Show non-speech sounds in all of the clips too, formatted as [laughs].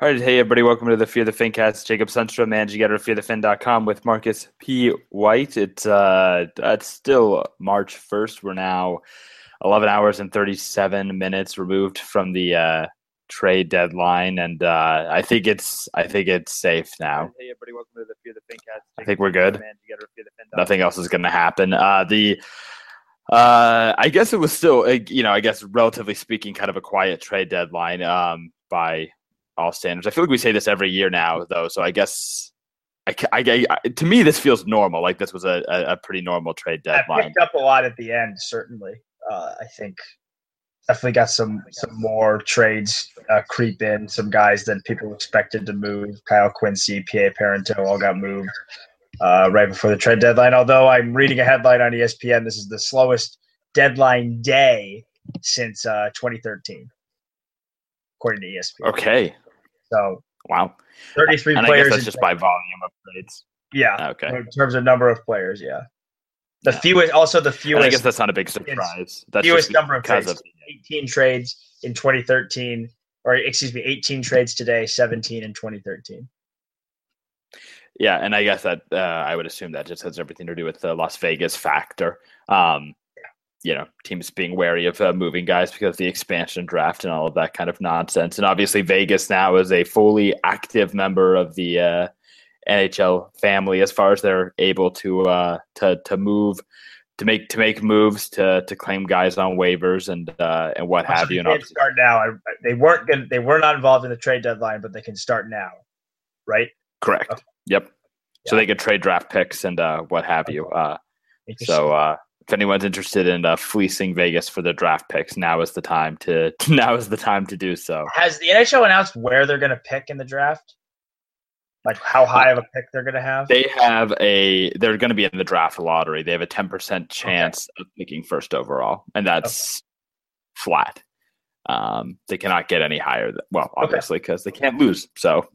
All right, hey everybody, welcome to the Fear the Fincast. Jacob Sundstrom, managing editor of fearthefin.com with Marcus P. White. It's uh it's still March 1st. We're now 11 hours and 37 minutes removed from the uh, trade deadline and uh, I think it's I think it's safe now. Hey everybody, welcome to the Fear the Fincast. I think we're good. Nothing else is going to happen. Uh, the uh, I guess it was still, you know, I guess relatively speaking, kind of a quiet trade deadline um, by all standards. I feel like we say this every year now, though. So I guess I, I, I to me this feels normal. Like this was a, a, pretty normal trade deadline. I picked up a lot at the end. Certainly, uh, I think definitely got some some more trades uh, creep in. Some guys that people expected to move. Kyle Quincey, Pa Parenteau all got moved uh, right before the trade deadline. Although I'm reading a headline on ESPN, this is the slowest deadline day since uh, 2013, according to ESPN. Okay. So wow, 33 players. I guess that's just by volume of trades. Yeah. Okay. In terms of number of players, yeah. The yeah. fewest, also the fewest. And I guess that's not a big surprise. That's fewest number of trades. Of, 18 trades in 2013, or excuse me, 18 trades today, 17 in 2013. Yeah, and I guess that uh, I would assume that just has everything to do with the Las Vegas factor. Um, you know, teams being wary of uh, moving guys because of the expansion draft and all of that kind of nonsense. And obviously, Vegas now is a fully active member of the uh, NHL family as far as they're able to uh, to to move. To make to make moves to to claim guys on waivers and uh, and what have you. And start now. They weren't good. They were not involved in the trade deadline, but they can start now, right? Correct. Okay. Yep. So they could trade draft picks and uh, what have you. Uh, so uh, if anyone's interested in uh, fleecing Vegas for the draft picks, now is the time to [laughs] now is the time to do so. Has the NHL announced where they're going to pick in the draft? Like how high of a pick they're going to have? They have a. They're going to be in the draft lottery. They have a ten percent chance okay. of picking first overall, and that's okay. flat. Um, they cannot get any higher. Than, well, obviously, because okay. they can't lose. So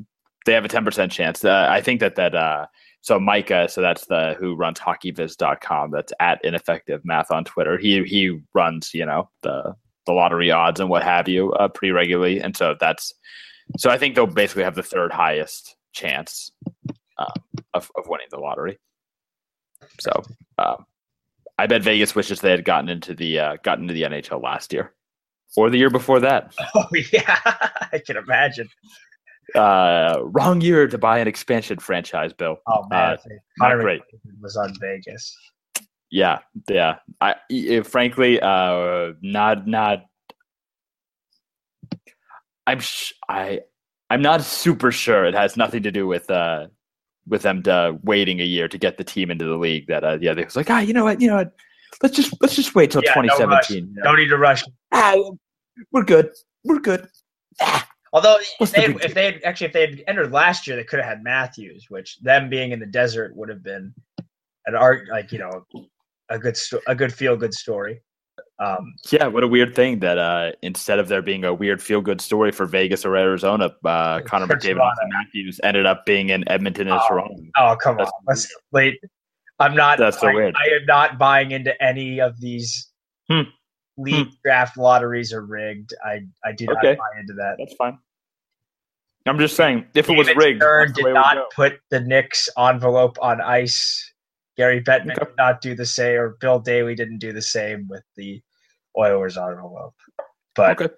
they have a 10% chance. Uh, I think that that uh, so Micah, so that's the who runs hockeyviz.com. That's at ineffective math on Twitter. He he runs, you know, the the lottery odds and what have you uh, pretty regularly, and so that's so I think they'll basically have the third highest chance um, of of winning the lottery. So um, I bet Vegas wishes they had gotten into the uh, gotten into the NHL last year or the year before that. [laughs] Oh yeah, [laughs] I can imagine uh, wrong year to buy an expansion franchise, Bill. Oh man, uh, not great. Was on Vegas. Yeah, yeah. I it, frankly, uh, not not. I'm sh- I I'm not super sure. It has nothing to do with uh with them to waiting a year to get the team into the league. That uh, yeah, they was like ah, you know what, you know what, let's just let's just wait till yeah, 2017. No, no need to rush. Ah, we're good. We're good. Ah. Although if they, if they had actually if they had entered last year, they could have had Matthews, which them being in the desert would have been an art like you know a good sto- a good feel good story. Um, yeah, what a weird thing that uh, instead of there being a weird feel good story for Vegas or Arizona, uh, Connor McDavid and Matthews ended up being in Edmonton and oh, Toronto. Oh come That's on, let's wait. I'm not. That's so I, weird. I am not buying into any of these. Hmm league hmm. draft lotteries are rigged. I I do not okay. buy into that. That's fine. I'm just saying, if David it was rigged, Stern did not put the Knicks envelope on ice. Gary Bettman okay. did not do the same, or Bill Daly didn't do the same with the Oilers envelope. But okay.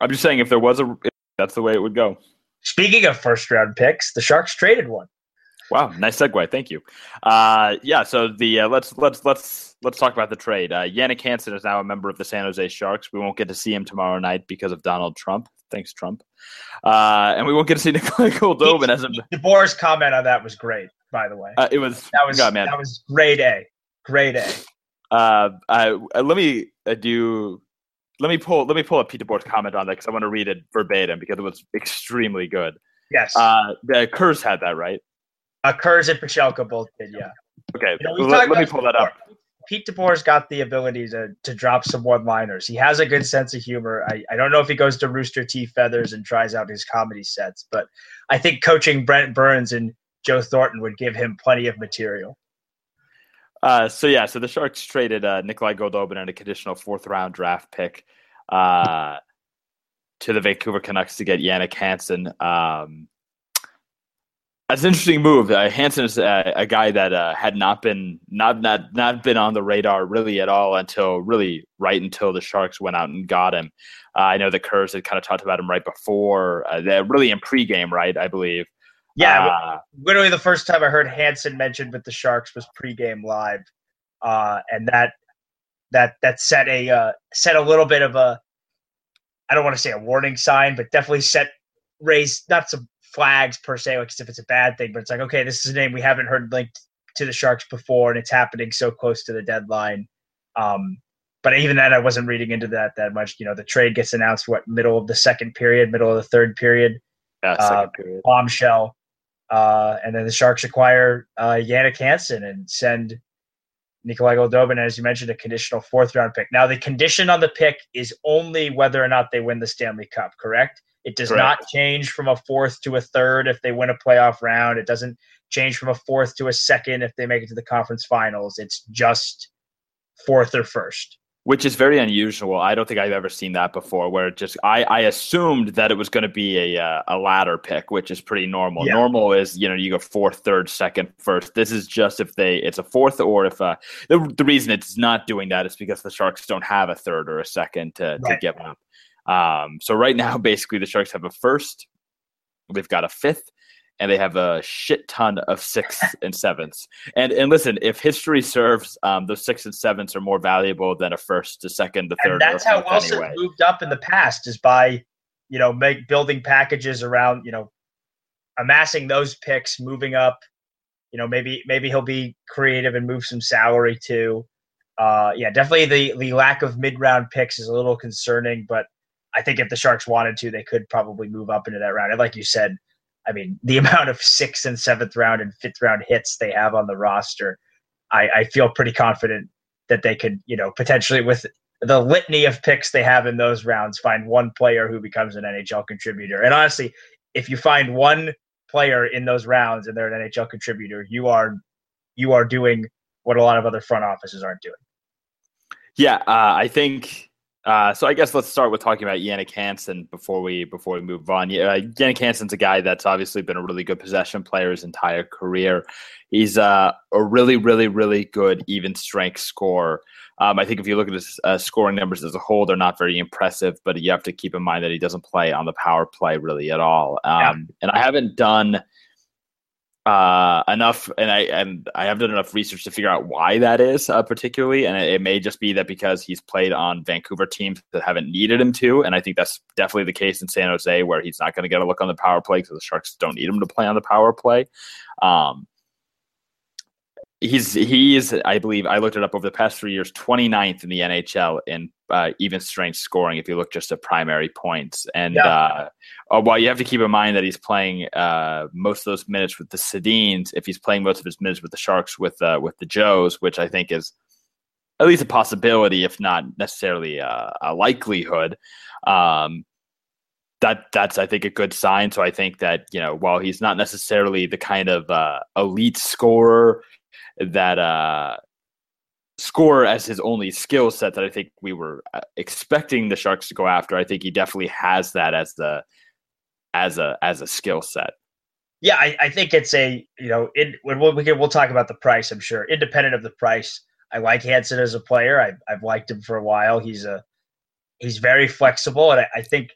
I'm just saying, if there was a, that's the way it would go. Speaking of first round picks, the Sharks traded one. Wow, nice segue. Thank you. Uh, yeah, so the uh, let's let's let's let's talk about the trade. Uh, Jannik Hansen is now a member of the San Jose Sharks. We won't get to see him tomorrow night because of Donald Trump. Thanks, Trump. Uh, and we won't get to see [laughs] Nikolai Goldobin as a. DeBoer's comment on that was great, by the way. Uh, it was that was God, man. that was grade A, grade A. Uh, uh, let me uh, do. Let me pull. Let me pull up Pete DeBoer's comment on that because I want to read it verbatim because it was extremely good. Yes. Uh, the Kurz had that right. Uh, Kurz and Pachelka both did, yeah. Okay, you know, let, let me pull that up. Pete DeBoer's got the ability to to drop some one liners. He has a good sense of humor. I, I don't know if he goes to Rooster T. Feathers and tries out his comedy sets, but I think coaching Brent Burns and Joe Thornton would give him plenty of material. Uh, so yeah, so the Sharks traded uh, Nikolai Goldobin and a conditional fourth round draft pick. Uh, to the Vancouver Canucks to get Jannik Hansen. Um, that's an interesting move. Uh, Hansen is a, a guy that uh, had not been not not not been on the radar really at all until really right until the Sharks went out and got him. Uh, I know the Kurz had kind of talked about him right before, uh, really in pregame, right? I believe. Yeah, uh, literally the first time I heard Hansen mentioned with the Sharks was pregame live, uh, and that that that set a set a little bit of a I don't want to say a warning sign, but definitely set raised not some flags per se, like if it's a bad thing, but it's like, okay, this is a name we haven't heard linked to the Sharks before, and it's happening so close to the deadline. Um, but even then, I wasn't reading into that that much. You know, the trade gets announced what middle of the second period, middle of the third period. Yeah, second uh, period. Bombshell, uh, and then the Sharks acquire uh, Jannik Hansen and send Nikolai Goldobin, as you mentioned, a conditional fourth round pick. Now, the condition on the pick is only whether or not they win the Stanley Cup, correct? It does correct. not change from a fourth to a third if they win a playoff round. It doesn't change from a fourth to a second if they make it to the conference finals. It's just fourth or first which is very unusual. I don't think I've ever seen that before. Where it just I, I assumed that it was going to be a uh, a ladder pick, which is pretty normal. Yeah. Normal is you know you go fourth, third, second, first. This is just if they it's a fourth or if uh, the the reason it's not doing that is because the Sharks don't have a third or a second to right. to give up. Um, so right now, [laughs] basically, the Sharks have a first, they've got a fifth, and they have a shit ton of sixths [laughs] and sevenths. And and listen, if history serves, um, those sixths and sevenths are more valuable than a first, a second, a third. And that's how Wilson anyway. moved up in the past is by you know make building packages around you know amassing those picks, moving up. You know, maybe maybe he'll be creative and move some salary too. Uh, yeah, definitely the the lack of mid round picks is a little concerning, but I think if the Sharks wanted to, they could probably move up into that round. And like you said, I mean, the [laughs] amount of sixth and seventh round and fifth round hits they have on the roster, I, I feel pretty confident that they could, you know, potentially with the litany of picks they have in those rounds, find one player who becomes an NHL contributor. And honestly, if you find one player in those rounds and they're an NHL contributor, you are you are doing what a lot of other front offices aren't doing. Yeah, uh, I think uh, so I guess let's start with talking about Jannik Hansen before we before we move on. Yeah, uh, Jannik Hansen's a guy that's obviously been a really good possession player his entire career. He's uh, a really, really, really good even strength scorer. Um, I think if you look at his uh, scoring numbers as a whole, they're not very impressive, but you have to keep in mind that he doesn't play on the power play really at all. Um, yeah. And I haven't done uh, enough, and I and I have done enough research to figure out why that is uh, particularly, and it, it, may just be that because he's played on Vancouver teams that haven't needed him to, and I think that's definitely the case in San Jose where he's not going to get a look on the power play because the Sharks don't need him to play on the power play. Um, he's he is I believe I looked it up over the past three years 29th in the NHL in uh, even strength scoring if you look just at primary points and yeah. uh, uh, while you have to keep in mind that he's playing uh, most of those minutes with the Sedins if he's playing most of his minutes with the Sharks with uh, with the Joes which I think is at least a possibility if not necessarily a, a likelihood um, that that's I think a good sign. So I think that you know while he's not necessarily the kind of uh, elite scorer that uh, score as his only skill set that I think we were uh, expecting the Sharks to go after. I think he definitely has that as the as a as a skill set. Yeah, I, I, think it's a you know it, we'll, we can, we'll talk about the price. I'm sure, independent of the price, I like Hansen as a player. I, I've liked him for a while. He's a he's very flexible, and I, I think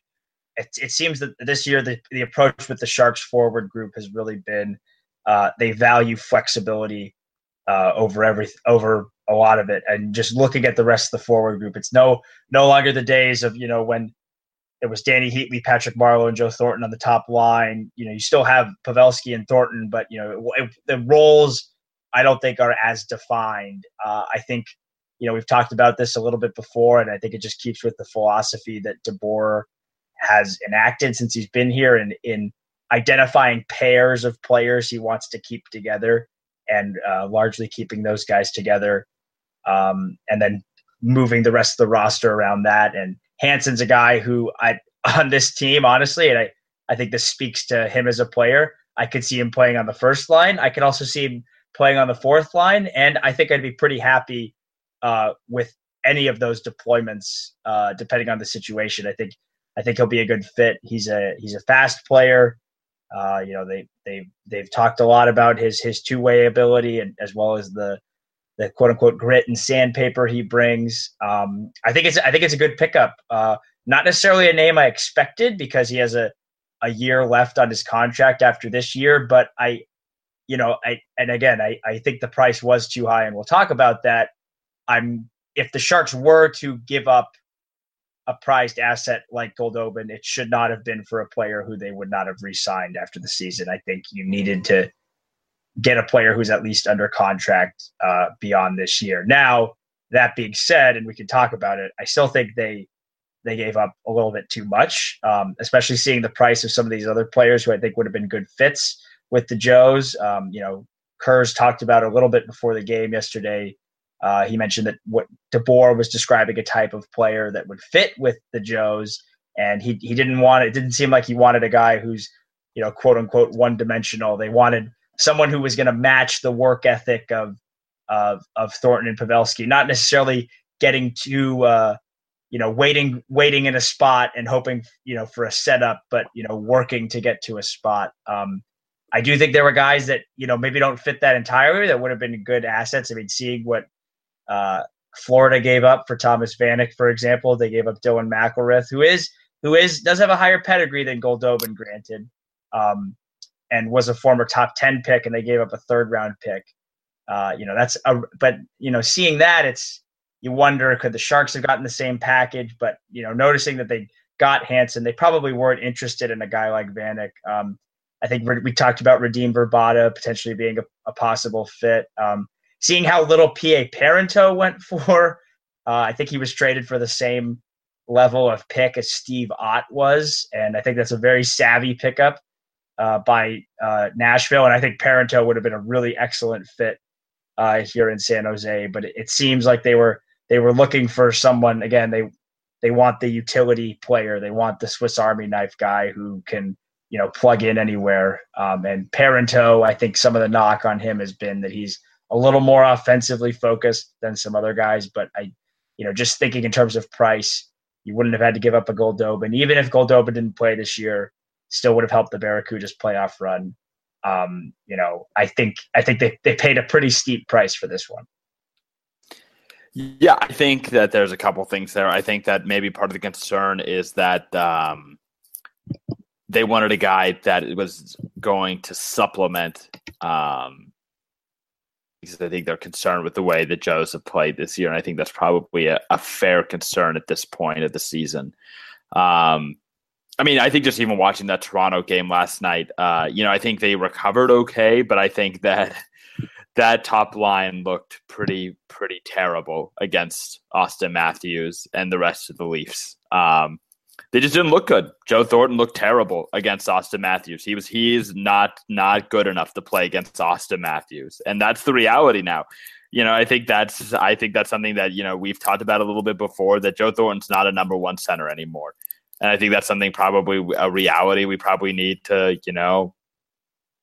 it, it seems that this year the the approach with the Sharks forward group has really been uh, they value flexibility uh, over every over a lot of it. And just looking at the rest of the forward group, it's no no longer the days of you know when it was Dany Heatley, Patrick Marleau, and Joe Thornton on the top line. You know, you still have Pavelski and Thornton, but you know it, the roles I don't think are as defined. Uh, I think you know we've talked about this a little bit before, and I think it just keeps with the philosophy that DeBoer has enacted since he's been here, and in, in identifying pairs of players he wants to keep together and uh, largely keeping those guys together, um, and then moving the rest of the roster around that. And Hansen's a guy who I [laughs] on this team, honestly, and I I think this speaks to him as a player. I could see him playing on the first line. I could also see him playing on the fourth line, and I think I'd be pretty happy uh, with any of those deployments, uh, depending on the situation. I think I think he'll be a good fit. He's a he's a fast player. Uh, you know, they they they've talked a lot about his his two way ability and as well as the the quote unquote grit and sandpaper he brings. Um, I think it's I think it's a good pickup. Uh, not necessarily a name I expected because he has a a year left on his contract after this year, but I, you know, I and again I I think the price was too high, and we'll talk about that. I'm if the Sharks were to give up a prized asset like Goldobin, it should not have been for a player who they would not have re-signed after the season. I think you needed to get a player who's at least under contract uh, beyond this year. Now, that being said, and we can talk about it, I still think they they gave up a little bit too much, um, especially seeing the price of some of these other players who I think would have been good fits with the Joes. Um, you know, Kurz talked about a little bit before the game yesterday uh, he mentioned that what DeBoer was describing a type of player that would fit with the Joes, and he he didn't want it. Didn't seem like he wanted a guy who's you know quote unquote one dimensional. They wanted someone who was going to match the work ethic of of of Thornton and Pavelski, not necessarily getting to uh, you know waiting waiting in a spot and hoping you know for a setup, but you know working to get to a spot. Um, I do think there were guys that you know maybe don't fit that entirely that would have been good assets. I mean, seeing what uh, Florida gave up for Thomas Vanek, for example. They gave up Dylan McIlrath, who is who is does have a higher pedigree than Goldobin, granted, um, and was a former top ten pick, and they gave up a third round pick. Uh, you know that's a but you know seeing that it's you wonder could the Sharks have gotten the same package, but you know noticing that they got Hansen, they probably weren't interested in a guy like Vanek. Um, I think we talked about Radim Vrbata potentially being a, a possible fit. Um, seeing how little PA Parenteau went [laughs] for, uh, I think he was traded for the same level of pick as Steve Ott was, and I think that's a very savvy pickup uh, by uh, Nashville. And I think Parenteau would have been a really excellent fit uh, here in San Jose. But it, it, seems like they were they were looking for someone again. They they want the utility player. They want the Swiss Army knife guy who can you know plug in anywhere. Um, and Parenteau, I think some of the knock on him has been that he's a little more offensively focused than some other guys. But I, you know, just thinking in terms of price, you wouldn't have had to give up a Goldobin. Even if Goldobin didn't play this year, still would have helped the Barracudas playoff run. Um, you know, I think I think they, they paid a pretty steep price for this one. Yeah, I think that there's a couple things there. I think that maybe part of the concern is that um, they wanted a guy that was going to supplement um, because I think they're concerned with the way the Joes have played this year, and I think that's probably a, a fair concern at this point of the season. Um, I mean, I think just even watching that Toronto game last night, uh, you know, I think they recovered okay, but I think that [laughs] that top line looked pretty pretty terrible against Auston Matthews and the rest of the Leafs. Um, they just didn't look good. Joe Thornton looked terrible against Auston Matthews. He was he's not not good enough to play against Auston Matthews, and that's the reality now. You know, I think that's I think that's something that you know we've talked about a little bit before that Joe Thornton's not a number one center anymore, and I think that's something probably a reality we probably need to you know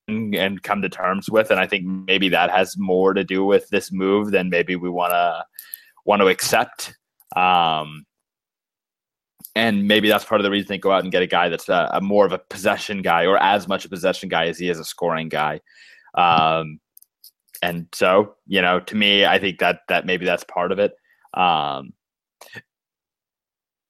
and come to terms with. And I think maybe that has more to do with this move than maybe we want to want to accept. Um, and maybe that's part of the reason they go out and get a guy that's a, a, more of a possession guy or as much a possession guy as he is a scoring guy. Um, and so, you know, to me, I think that that maybe that's part of it. Um,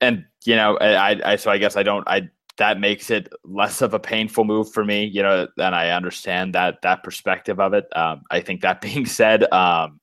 and you know, I, I so I guess I don't I that makes it less of a painful move for me, you know, and I understand that that perspective of it. Um, I think that [laughs] being said, um,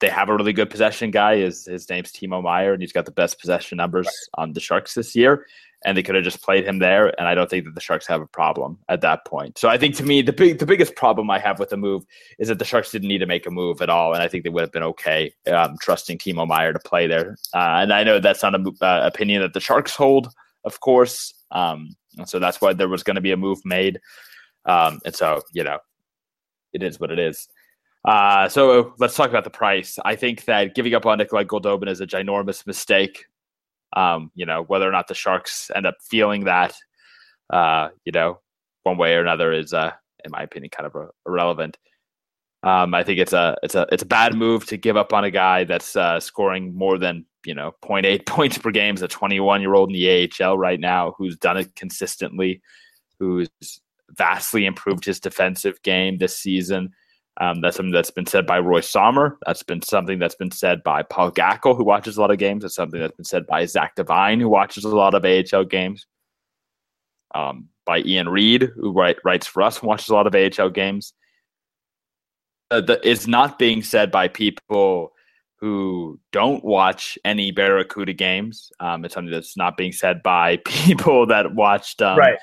they have a really good possession guy. His his name's Timo Meier, and he's got the best possession numbers right. on the Sharks this year. And they could have just played him there, and I don't think that the Sharks have a problem at that point. So I think to me, the big the biggest problem I have with the move is that the Sharks didn't need to make a move at all, and I think they would have been okay um, trusting Timo Meier to play there. Uh, and I know that's not an uh, opinion that the Sharks hold, of course. Um, so that's why there was going to be a move made. Um, and so you know, it is what it is. Uh, so let's talk about the price. I think that giving up on Nikolai Goldobin is a ginormous mistake. Um, you know, whether or not the Sharks end up feeling that, uh, you know, one way or another is, uh, in my opinion, kind of irrelevant. Um, I think it's a it's a it's a bad move to give up on a guy that's uh, scoring more than you know 0.8 [laughs] points per game is a 21 year old in the AHL right now who's done it consistently, who's vastly improved his defensive game this season. Um, that's something that's been said by Roy Sommer. That's been something that's been said by Paul Gackle, who watches a lot of games. That's something that's been said by Zach Devine, who watches a lot of AHL games. Um, by Ian Reed, who write, writes for us and watches a lot of AHL games. Uh, the, it's not being said by people who don't watch any Barracuda games. Um, it's something that's not being said by [laughs] people that watched um, right.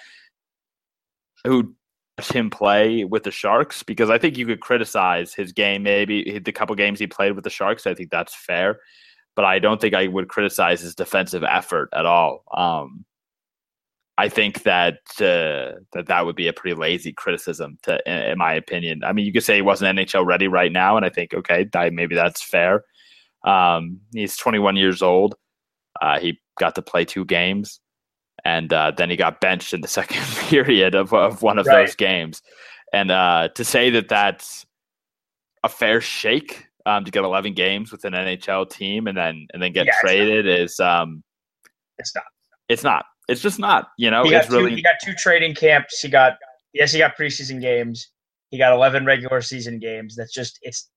who him play with the Sharks because I think you could criticize his game, maybe the couple games he played with the Sharks. I think that's fair, but I don't think I would criticize his defensive effort at all. Um, I think that uh, that that would be a pretty lazy criticism, to, in, in, my opinion. I mean, you could say he wasn't NHL ready right now, and I think okay, maybe that's fair. Um, he's 21 years old. Uh, he got to play two games and uh, then he got benched in the [laughs] second period of, of one of right. those games. And uh, to say that that's a fair shake um, to get 11 games with an NHL team and then and then get yeah, traded it's is um, it's not. It's not. It's just not. You know, he it's two, really. He got two trading camps. He got yes, he got preseason games. He got 11 regular season games. That's just it's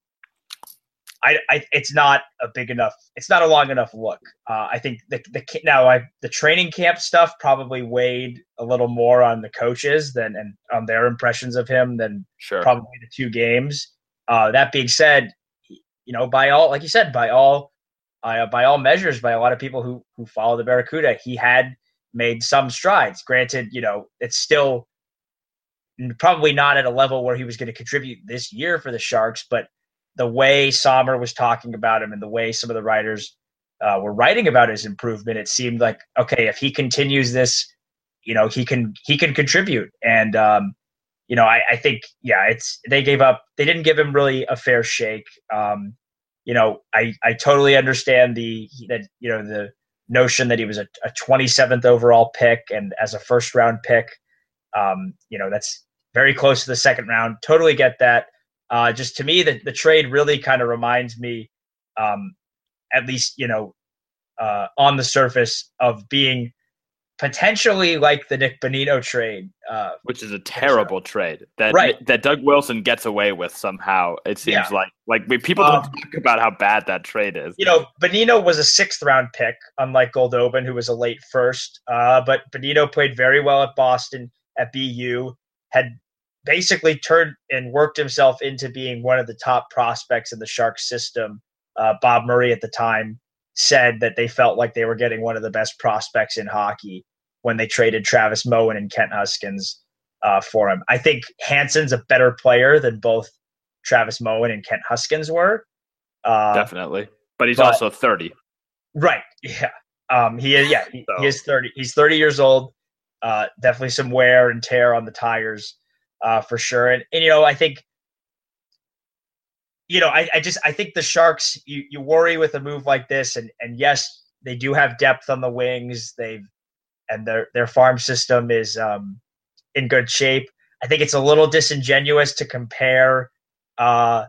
I, I, it's not a big enough. It's not a long enough look. Uh, I think the the now I the training camp stuff probably weighed a little more on the coaches than and on their impressions of him than sure. probably the two games. Uh, that being said, you know, by all like you said, by all uh, by all measures, by a lot of people who who follow the Barracuda, he had made some strides. Granted, you know, it's still probably not at a level where he was going to contribute this year for the Sharks, but the way Sommer was talking about him and the way some of the writers uh, were writing about his improvement, it seemed like okay, if he continues this, you know, he can he can contribute. And um, you know, I, I think yeah, it's they gave up. They didn't give him really a fair shake. Um, you know, I I totally understand the that you know the notion that he was a, a 27th overall pick and as a first round pick, um, you know, that's very close to the second round. Totally get that. Uh, just to me, the, the trade really kind of reminds me, um, at least, you know, uh, on the surface of being potentially like the Nick Bonino trade, uh, which is a terrible trade that right. that Doug Wilson gets away with somehow. It seems yeah. like like people don't um, talk about how bad that trade is. You know, Bonino was a sixth round pick, unlike Goldobin, who was a late first. Uh, but Bonino played very well at Boston at BU, had basically turned and worked himself into being one of the top prospects in the Sharks system. Uh, Bob Murray at the time said that they felt like they were getting one of the best prospects in hockey when they traded Travis Moen and Kent Huskins uh, for him. I think Hansen's a better player than both Travis Moen and Kent Huskins were. Uh, Definitely, but he's but, also thirty. Right. Yeah. Um, he is. Yeah. He, so. he is thirty. He's thirty years old. Uh, definitely some wear and tear on the tires uh, for sure. And, and, you know, I think, you know, I, I just I think the Sharks you, you worry with a move like this, and and yes, they do have depth on the wings. They've and their their farm system is um, in good shape. I think it's a little disingenuous to compare uh,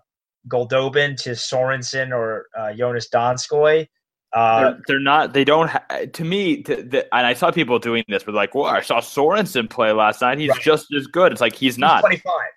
Goldobin to Sorensen or uh, Joonas Donskoi. Uh, they're, they're, not. They don't. Ha- to me, to, the, and I saw people doing this, but like, well, I saw Sorensen play last night. He's right. just as good. It's like he's not. Twenty five.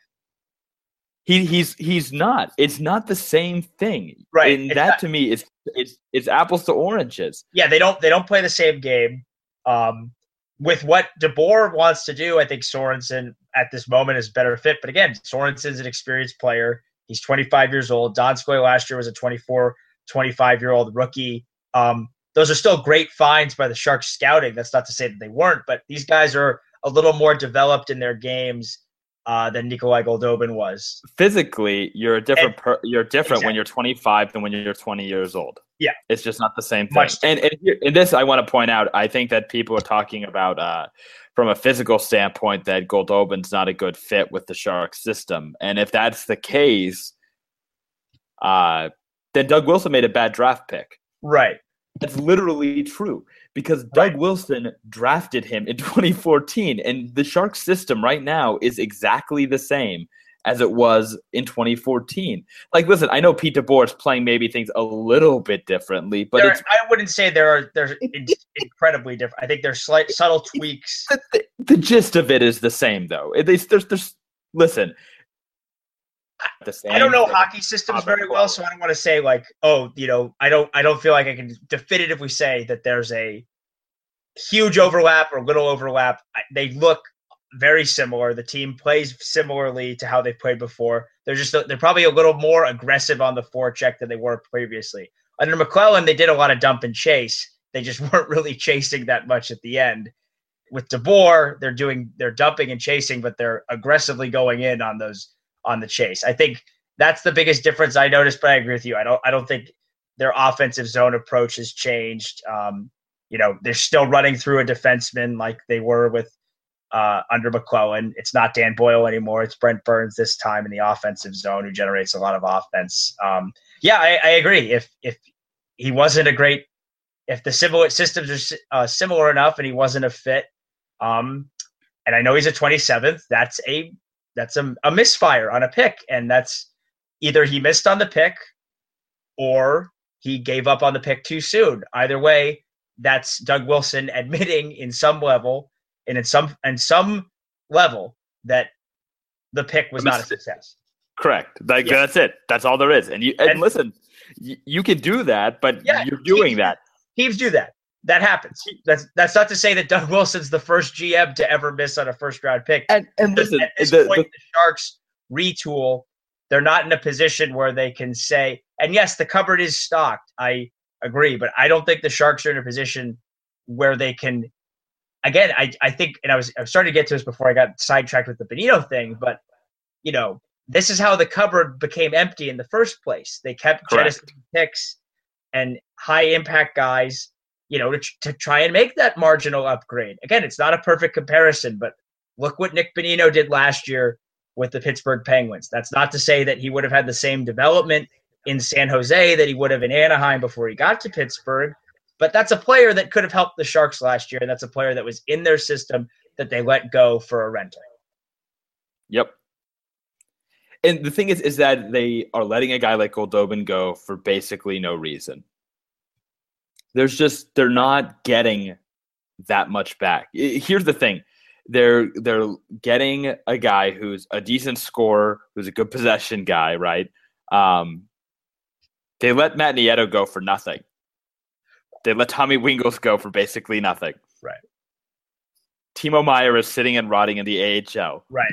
He he's he's not. It's not the same thing. Right. And that not, to me is it's it's apples to oranges. Yeah, they don't they don't play the same game. Um, with what DeBoer wants to do, I think Sorensen at this moment is better fit. But again, Sorensen's an experienced player. He's 25 years old. Donskoi last year was a 24, 25 year old rookie. Um, those are still great finds by the Sharks scouting. That's not to say that they weren't, but these guys are a little more developed in their games uh, than Nikolai Goldobin was. Physically, you're a different. And, per, you're different exactly. when you're 25 than when you're 20 years old. Yeah, it's just not the same thing. and, and in this, I want to point out. I think that people are talking about uh, from a physical standpoint that Goldobin's not a good fit with the Sharks system, and if that's the case, uh, then Doug Wilson made a bad draft pick. Right. That's literally true because Doug right. Wilson drafted him in [laughs] 2014, and the Sharks system right now is exactly the same as it was in 2014. Like, listen, I know Pete DeBoer is playing maybe things a little bit differently, but I wouldn't say there are they're incredibly different. I think there's slight subtle tweaks. The, the, the gist of it is the same, though. There's, there's, there's listen. The same [laughs] I don't know hockey systems very well, so I don't want to say like, oh, you know, I don't, I don't feel like I can definitively say that there's a huge overlap or little overlap. They look very similar. The team plays similarly to how they played before. They're just they're probably a little more aggressive on the forecheck than they were previously. Under McLellan, they did a lot of dump and chase. They just [laughs] weren't really chasing that much at the end. With DeBoer, they're doing they're dumping and chasing, but they're aggressively going in on those on the chase. I think that's the biggest difference I noticed. But I agree with you. I don't I don't think their offensive zone approach has changed. Um, you know, they're still running through a defenseman like they were with uh, under McLellan. It's not Dan Boyle anymore. It's Brent Burns this time in the offensive zone, who generates a lot of offense. Um, yeah, I, I, agree. If if he wasn't a great, if the systems are uh, similar enough, and he wasn't a fit, um, and I know he's a 27th, that's a that's a, a misfire on a pick, and that's either he missed on the pick, or he gave up on the pick too soon. Either way, that's Doug Wilson [laughs] admitting in some level and in some in some level that the pick was not a success. Correct. Like yeah. that's it. That's all there is. And you and, and listen, you, you, can do that, but yeah, you're doing teams, that. Teams do that. That happens. That's that's not to say that Doug Wilson's the first GM to ever miss on a first round pick. And and listen, at this the, point, the, the Sharks retool. They're not in a position where they can say, and yes, the cupboard is stocked. I agree, but I don't think the Sharks are in a position where they can again, I, I think, and I was, I was starting to get to this before I got sidetracked with the Bonino thing, but you know, this is how the cupboard became empty in the first place. They kept jettisoning picks and high impact guys, you know, to, to try and make that marginal upgrade. Again, it's not a perfect comparison, but look what Nick Bonino did last year with the Pittsburgh Penguins. That's not to say that he would have had the same development in San Jose that he would have in Anaheim before he got to Pittsburgh, but that's a player that could have helped the Sharks last year. And that's a player that was in their system that they let go for a rental. Yep. And the thing is, is that they are letting a guy like Goldobin go for basically no reason. There's just they're not getting that much back. Here's the thing: they're they're getting a guy who's a decent scorer, who's a good possession guy, right? Um, they let Matt Nieto go for nothing. They let Tommy Wingels go for basically nothing. Right. Timo Meier is sitting and rotting in the AHL. Right.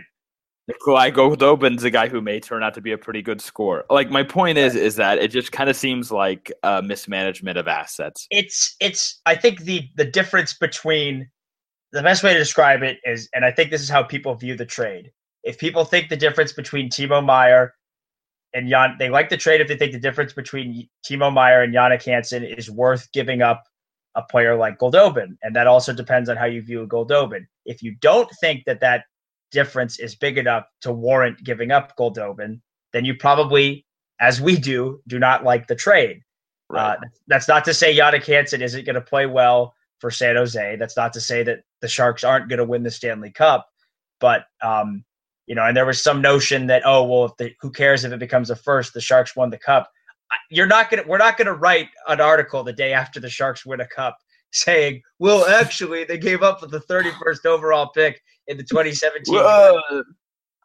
Nikolai Goldobin's a guy who may turn out to be a pretty good scorer. Like my point is, is that it just kind of seems like a mismanagement of assets. It's it's. I think the the difference between the best way to describe it is, and I think this is how people view the trade. If people think the difference between Timo Meier and Jan, they like the trade if they think the difference between Timo Meier and Jannik Hansen is worth giving up a player like Goldobin, and that also depends on how you view Goldobin. If you don't think that that difference is big enough to warrant giving up Goldobin, then you probably, as we do, do not like the trade. Right. Uh, that's not to say Jannik Hansen isn't going to play well for San Jose. That's not to say that the Sharks aren't going to win the Stanley Cup, but um, you know, and there was some notion that oh well, if the, who cares if it becomes a first? The Sharks won the cup. You're not gonna. We're not gonna write an article the day after the Sharks win a cup saying, well, actually, they gave up with the 31st overall pick in the 2017. Uh,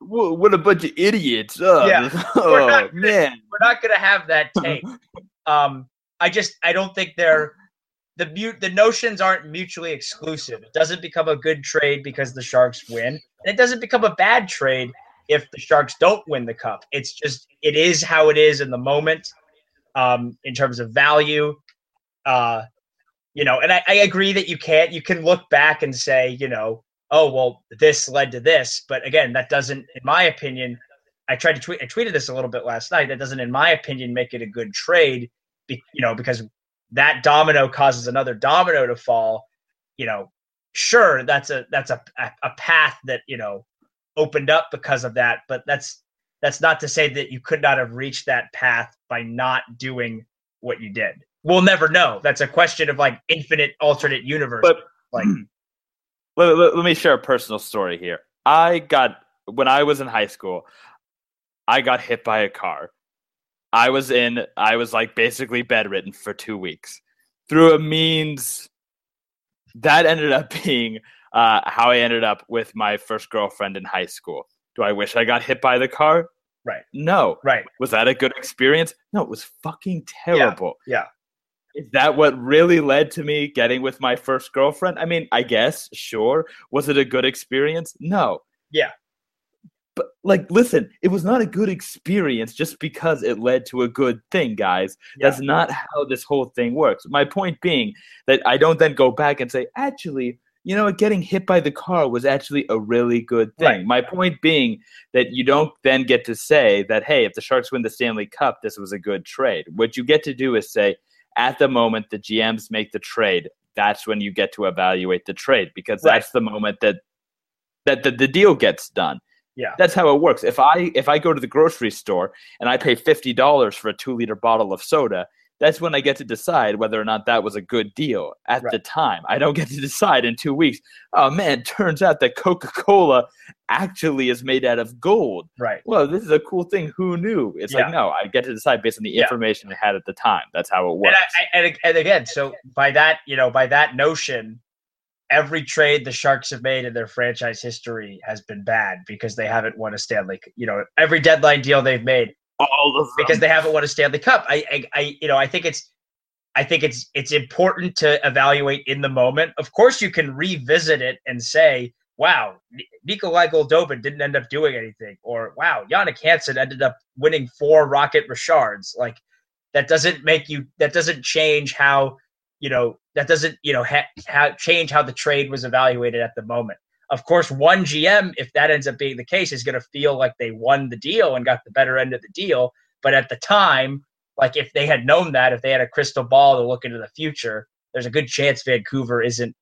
what a bunch of idiots! Oh, yeah, oh, [laughs] we're not gonna, man, we're not gonna have that [laughs] take. um, I just I don't think they're the mute the notions aren't mutually exclusive. It doesn't become a good trade because the Sharks win, and it doesn't become a bad trade if the Sharks don't win the cup. It's just it is how it is in the moment, um, in terms of value. Uh, you know, and I, I agree that you can't you can look back and say, you know, oh well, this led to this, but again, that doesn't, in my opinion, I tried to tweet I tweeted this a little bit last night. That doesn't, in my opinion, make it a good trade. Be, you know, because that domino causes another domino to fall, you know, sure that's a that's a a path that you know opened up because of that, but that's that's not to say that you could not have reached that path by not doing what you did. We'll never know. That's a question of like infinite alternate universe. But like, [clears throat] let, let, let me share a personal story here. I got when I was in high school. I got hit by a car. I was in, I was like basically bedridden for two weeks through a means that ended up [laughs] being uh, how I ended up with my first girlfriend in high school. Do I wish I got hit by the car? Right. No. Right. Was that a good experience? No, it was fucking terrible. Yeah. Is that what really led to me getting with my first girlfriend? I mean, I guess, sure. Was it a good experience? No. Yeah. But like, listen, it was not a good experience just because it led to a good thing, guys. Yeah. That's not how this whole thing works. My point being that I don't then go back and say, actually, you know, getting hit by the car was actually a really good thing. Right. My point being that you don't then get to say that, hey, if the Sharks win the Stanley Cup, this was a good trade. What you get to do is say, at the moment the GMs make the trade, that's when you get to evaluate the trade because Right. that's the moment that that the, the deal gets done. Yeah. That's how it works. If I if I go to the grocery store and I pay fifty dollars for a two liter bottle of soda, that's when I get to decide whether or not that was a good deal at Right. the time. I don't get to decide in two weeks. Oh man, turns out that Coca Cola actually is made out of gold. Right. Well, this is a cool thing. Who knew? It's Yeah. like no, I get to decide based on the Yeah. information I had at the time. That's how it works. I, I- and, and again, so by that, you know, by that notion, every trade the Sharks have made in their franchise history has been bad because they haven't won a Stanley. You know, every deadline deal they've made All of them. because they haven't won a Stanley Cup. I, I, I, you know, I think it's, I think it's it's important to evaluate in the moment. Of course, you can revisit it and say, "Wow, Nikolai Goldobin didn't end up doing anything," or "Wow, Jannik Hansen ended up winning four Rocket Richards." Like that doesn't make you. That doesn't change how you know. That doesn't you know ha- ha- change how the trade was evaluated at the moment. Of course, one GM, if that ends up being the case, is going to feel like they won the deal and got the better end of the deal. But at the time, like if they had known that, if they had a crystal ball to look into the future, there's a good chance Vancouver isn't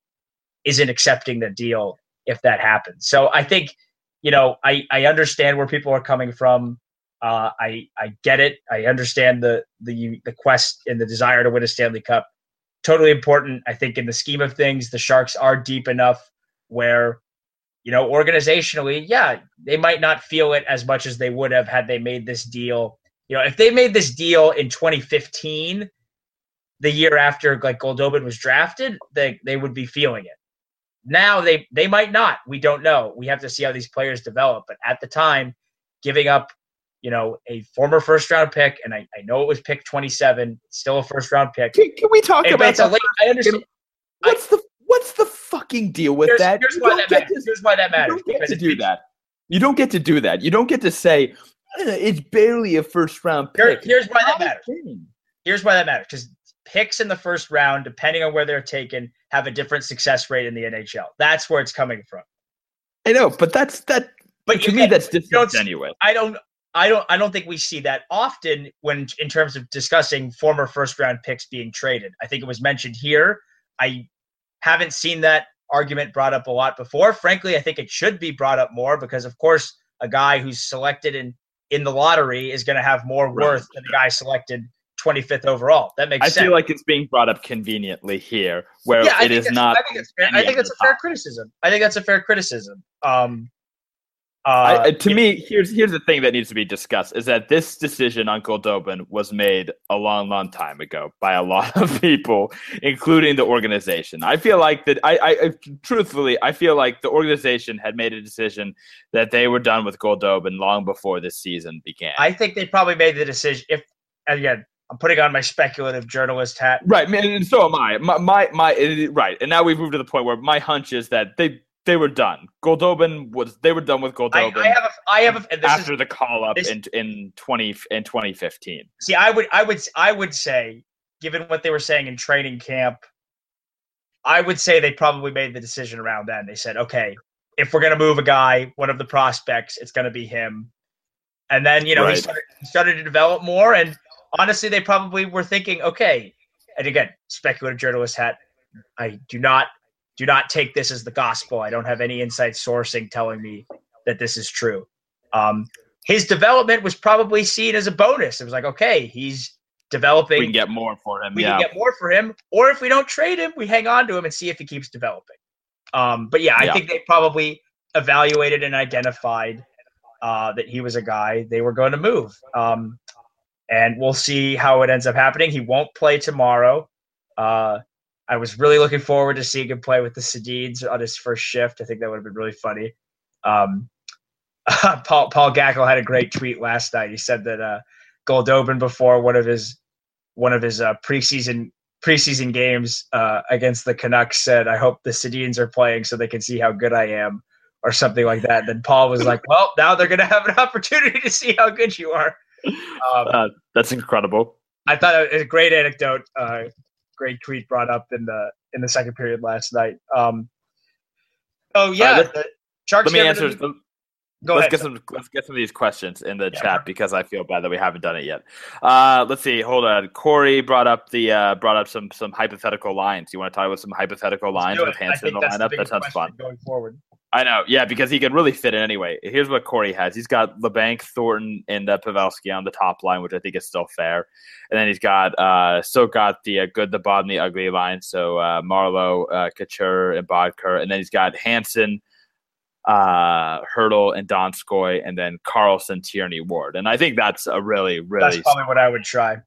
isn't accepting the deal if that happens. So I think, you know, I I understand where people are coming from. Uh, I I get it. I understand the the the quest and the desire to win a Stanley Cup. Totally important. I think in the scheme of things, the Sharks are deep enough where, you know, organizationally, yeah, they might not feel it as much as they would have had they made this deal. You know, if they made this deal in 2015, the year after like Goldobin was drafted, they they would be feeling it. Now they they might not. We don't know. We have to see how these players develop. But at the time, giving up, you know, a former first round pick, and I, I know it was pick 27, still a first round pick. can, can we talk about it's a late, I understand. What's the what's the fucking deal with Here's, that? here's why that matters. to- Here's why that You don't get to do that. You don't get to do that. You don't get to say "Eh, it's barely a first round Here- here's why that matters. Here's why that matters. Because picks in the first round, depending on where they're taken, have a different success rate in the NHL. That's where it's coming from. I know, but that's that. But to you me, that's don't- disingenuous. I don't I don't I don't think we see that often when in terms of discussing former first round picks being traded. I think it was mentioned here. I haven't seen that argument brought up a lot before. Frankly, I think it should be brought up more because of course a guy who's selected in in the lottery is going to have more worth than the guy selected 25th overall. That makes I sense. I feel like it's being brought up conveniently here, where yeah, it is not. I think it's fair. I think that's a fair criticism. I think that's a fair criticism. Um, uh, I, to me, here's here's the thing that needs to be discussed: is that this decision on Goldobin was made a long, long time ago by a [laughs] lot of people, including the organization. I feel like that. I, I, I truthfully, I feel like the organization had made a decision that they were done with Goldobin long before this season began. I think they probably made the decision. If again, I'm putting on my speculative journalist hat. Right, man, and so am I. My, my, my, right, and now we've moved to the point where my hunch is that they they were done. Goldobin was they were done with Goldobin I have a, I have a. This after is, the call up this- in in twenty in twenty fifteen. see, I would, I would, I would say, given what they were saying in training camp, I would say they probably made the decision around then. They said, okay, if we're gonna move a guy, one of the prospects, it's gonna be him. And then you know he started, he started to develop more, and honestly, they probably were thinking, okay. And again, speculative journalist hat. I do not do not take this as the gospel. I don't have any inside sourcing telling me that this is true. Um, his development was probably seen as a bonus. It was like, okay, he's developing. We can get more for him. we yeah. can get more for him, or if we don't trade him, we hang on to him and see if he keeps developing. Um, but yeah, I Yeah. think they probably evaluated and identified uh, that he was a guy they were going to move. Um, and we'll see how it ends up happening. He won't play tomorrow. Uh, I was really looking forward to seeing him play with the Sedins on his first shift. I think that would have been really funny. Um, [laughs] Paul Paul Gackle had a great tweet last night. He said that uh, Goldobin before one of his one of his uh, preseason preseason games uh, against the Canucks said, "I hope the Sedins are playing so they can see how good I am." Or something like that. And then Paul was like, "Well, now they're going to have an [laughs] opportunity to see how good you are." [laughs] Um, uh, that's incredible. I thought it was a great anecdote. Uh, great tweet brought up in the in the second period last night. Um, oh yeah, uh, let, Sharks. Let me answer. The, Go let's ahead. get some let's get some of these questions in the yeah. chat because I feel bad that we haven't done it yet. Uh, let's see. Hold on. Corey brought up the uh, brought up some some hypothetical lines. You want to talk about some hypothetical lines with Hansen in the lineup? The that sounds fun. Going forward. I know, yeah, because he can really fit in anyway. Here's what Corey has: he's got Labanc, Thornton, and uh, Pavelski on the top line, which I think is still fair. And then he's got uh, still got the uh, good, the bad, and the ugly line. So uh, Marleau, uh, Couture, and Boedker, and then he's got Hansen, uh, Hertl, and Donskoi, and then Karlsson, Tierney, Ward. And I think that's a really, really that's probably what I would try.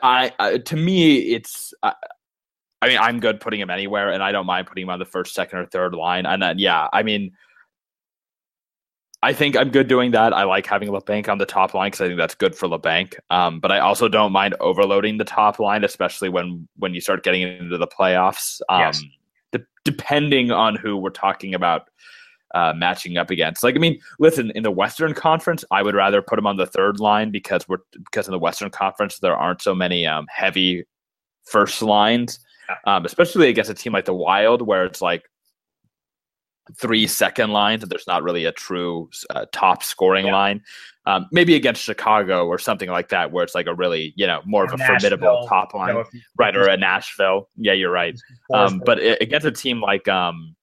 I, I to me, it's. I mean, I'm good putting him anywhere, and I don't mind putting him on the first, second, or third line. And then, yeah, I mean, I think I'm good doing that. I like having Labanc on the top line because I think that's good for Labanc. Um, but I also don't mind overloading the top line, especially when when you start getting into the playoffs. Um, yes. de- depending on who we're talking about uh, matching up against. Like, I mean, listen, in the Western Conference, I would rather put him on the third line because we're because in the Western Conference there aren't so many um, heavy first lines um, especially against a team like the Wild, where it's like three second lines and there's not really a true uh, top scoring yeah. line. Um, maybe against Chicago or something like that, where it's like a really, you know, more of a Nashville, formidable top line, you know, right? Or a Nashville. Yeah, you're right. Um, but against a team like um,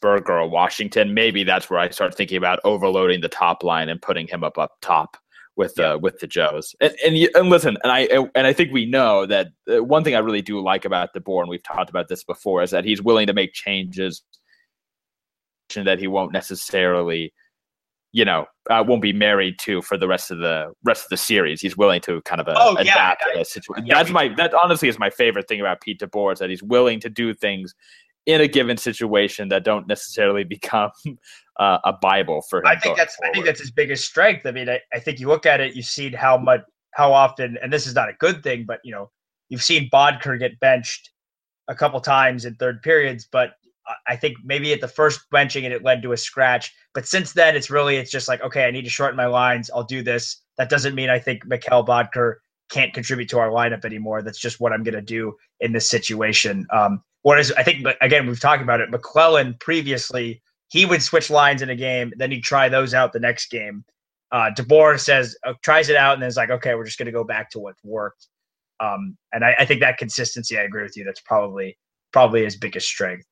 Berger or Washington, maybe that's where I start thinking about overloading the top line and putting him up up top with yeah. uh, with the Joes. And, and and listen, and I and I think we know that uh, one thing I really do like about DeBoer, and we've talked about this before, is that he's willing to make changes and that he won't necessarily, you know, uh, won't be married to for the rest of the rest of the series. He's willing to kind of uh, oh, adapt yeah, to situation. Yeah, That's my that honestly is my favorite thing about Pete DeBoer is that he's willing to do things in a given situation that don't necessarily [laughs] become uh, a bible for him. I think that's forward. I think that's his biggest strength. I mean, I, I think you look at it, you've seen how much how often, and this is not a good thing, but you know, you've seen Boedker get benched a couple times in third periods, but I think maybe at the first benching it, it led to a scratch. But since then, it's really it's just like okay, I need to shorten my lines. I'll do this. That doesn't mean I think Mikhail Boedker can't contribute to our lineup anymore. That's just what I'm going to do in this situation. Um, Whereas I think, again, we've talked about it. McLellan previously, he would switch lines in a game, then he'd try those out the next game. Uh, DeBoer says uh, tries it out and then it's like, okay, we're just going to go back to what worked. Um, and I, I think that consistency, I agree with you. That's probably probably his biggest strength.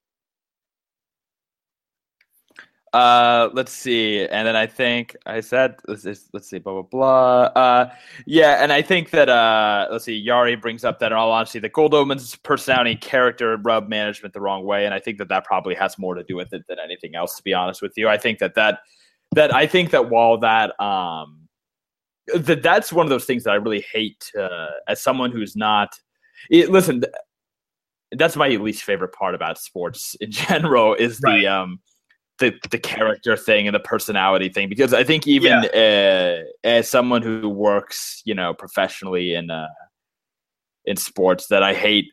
Uh, let's see, and then I think I said let's, let's see, blah blah blah. Uh, yeah, and I think that uh, let's see, Yari brings up that in all honesty, the Goldobin's personality, character, rub management the wrong way, and I think that that probably has more to do with it than anything else. To be honest with you, I think that that that I think that while that um that that's one of those things that I really hate uh, as someone who's not. It, listen, that's my least favorite part about sports in [laughs] general is right. the um the the character thing and the personality thing because I think even yeah. uh, as someone who works, you know, professionally in uh, in sports, that I hate.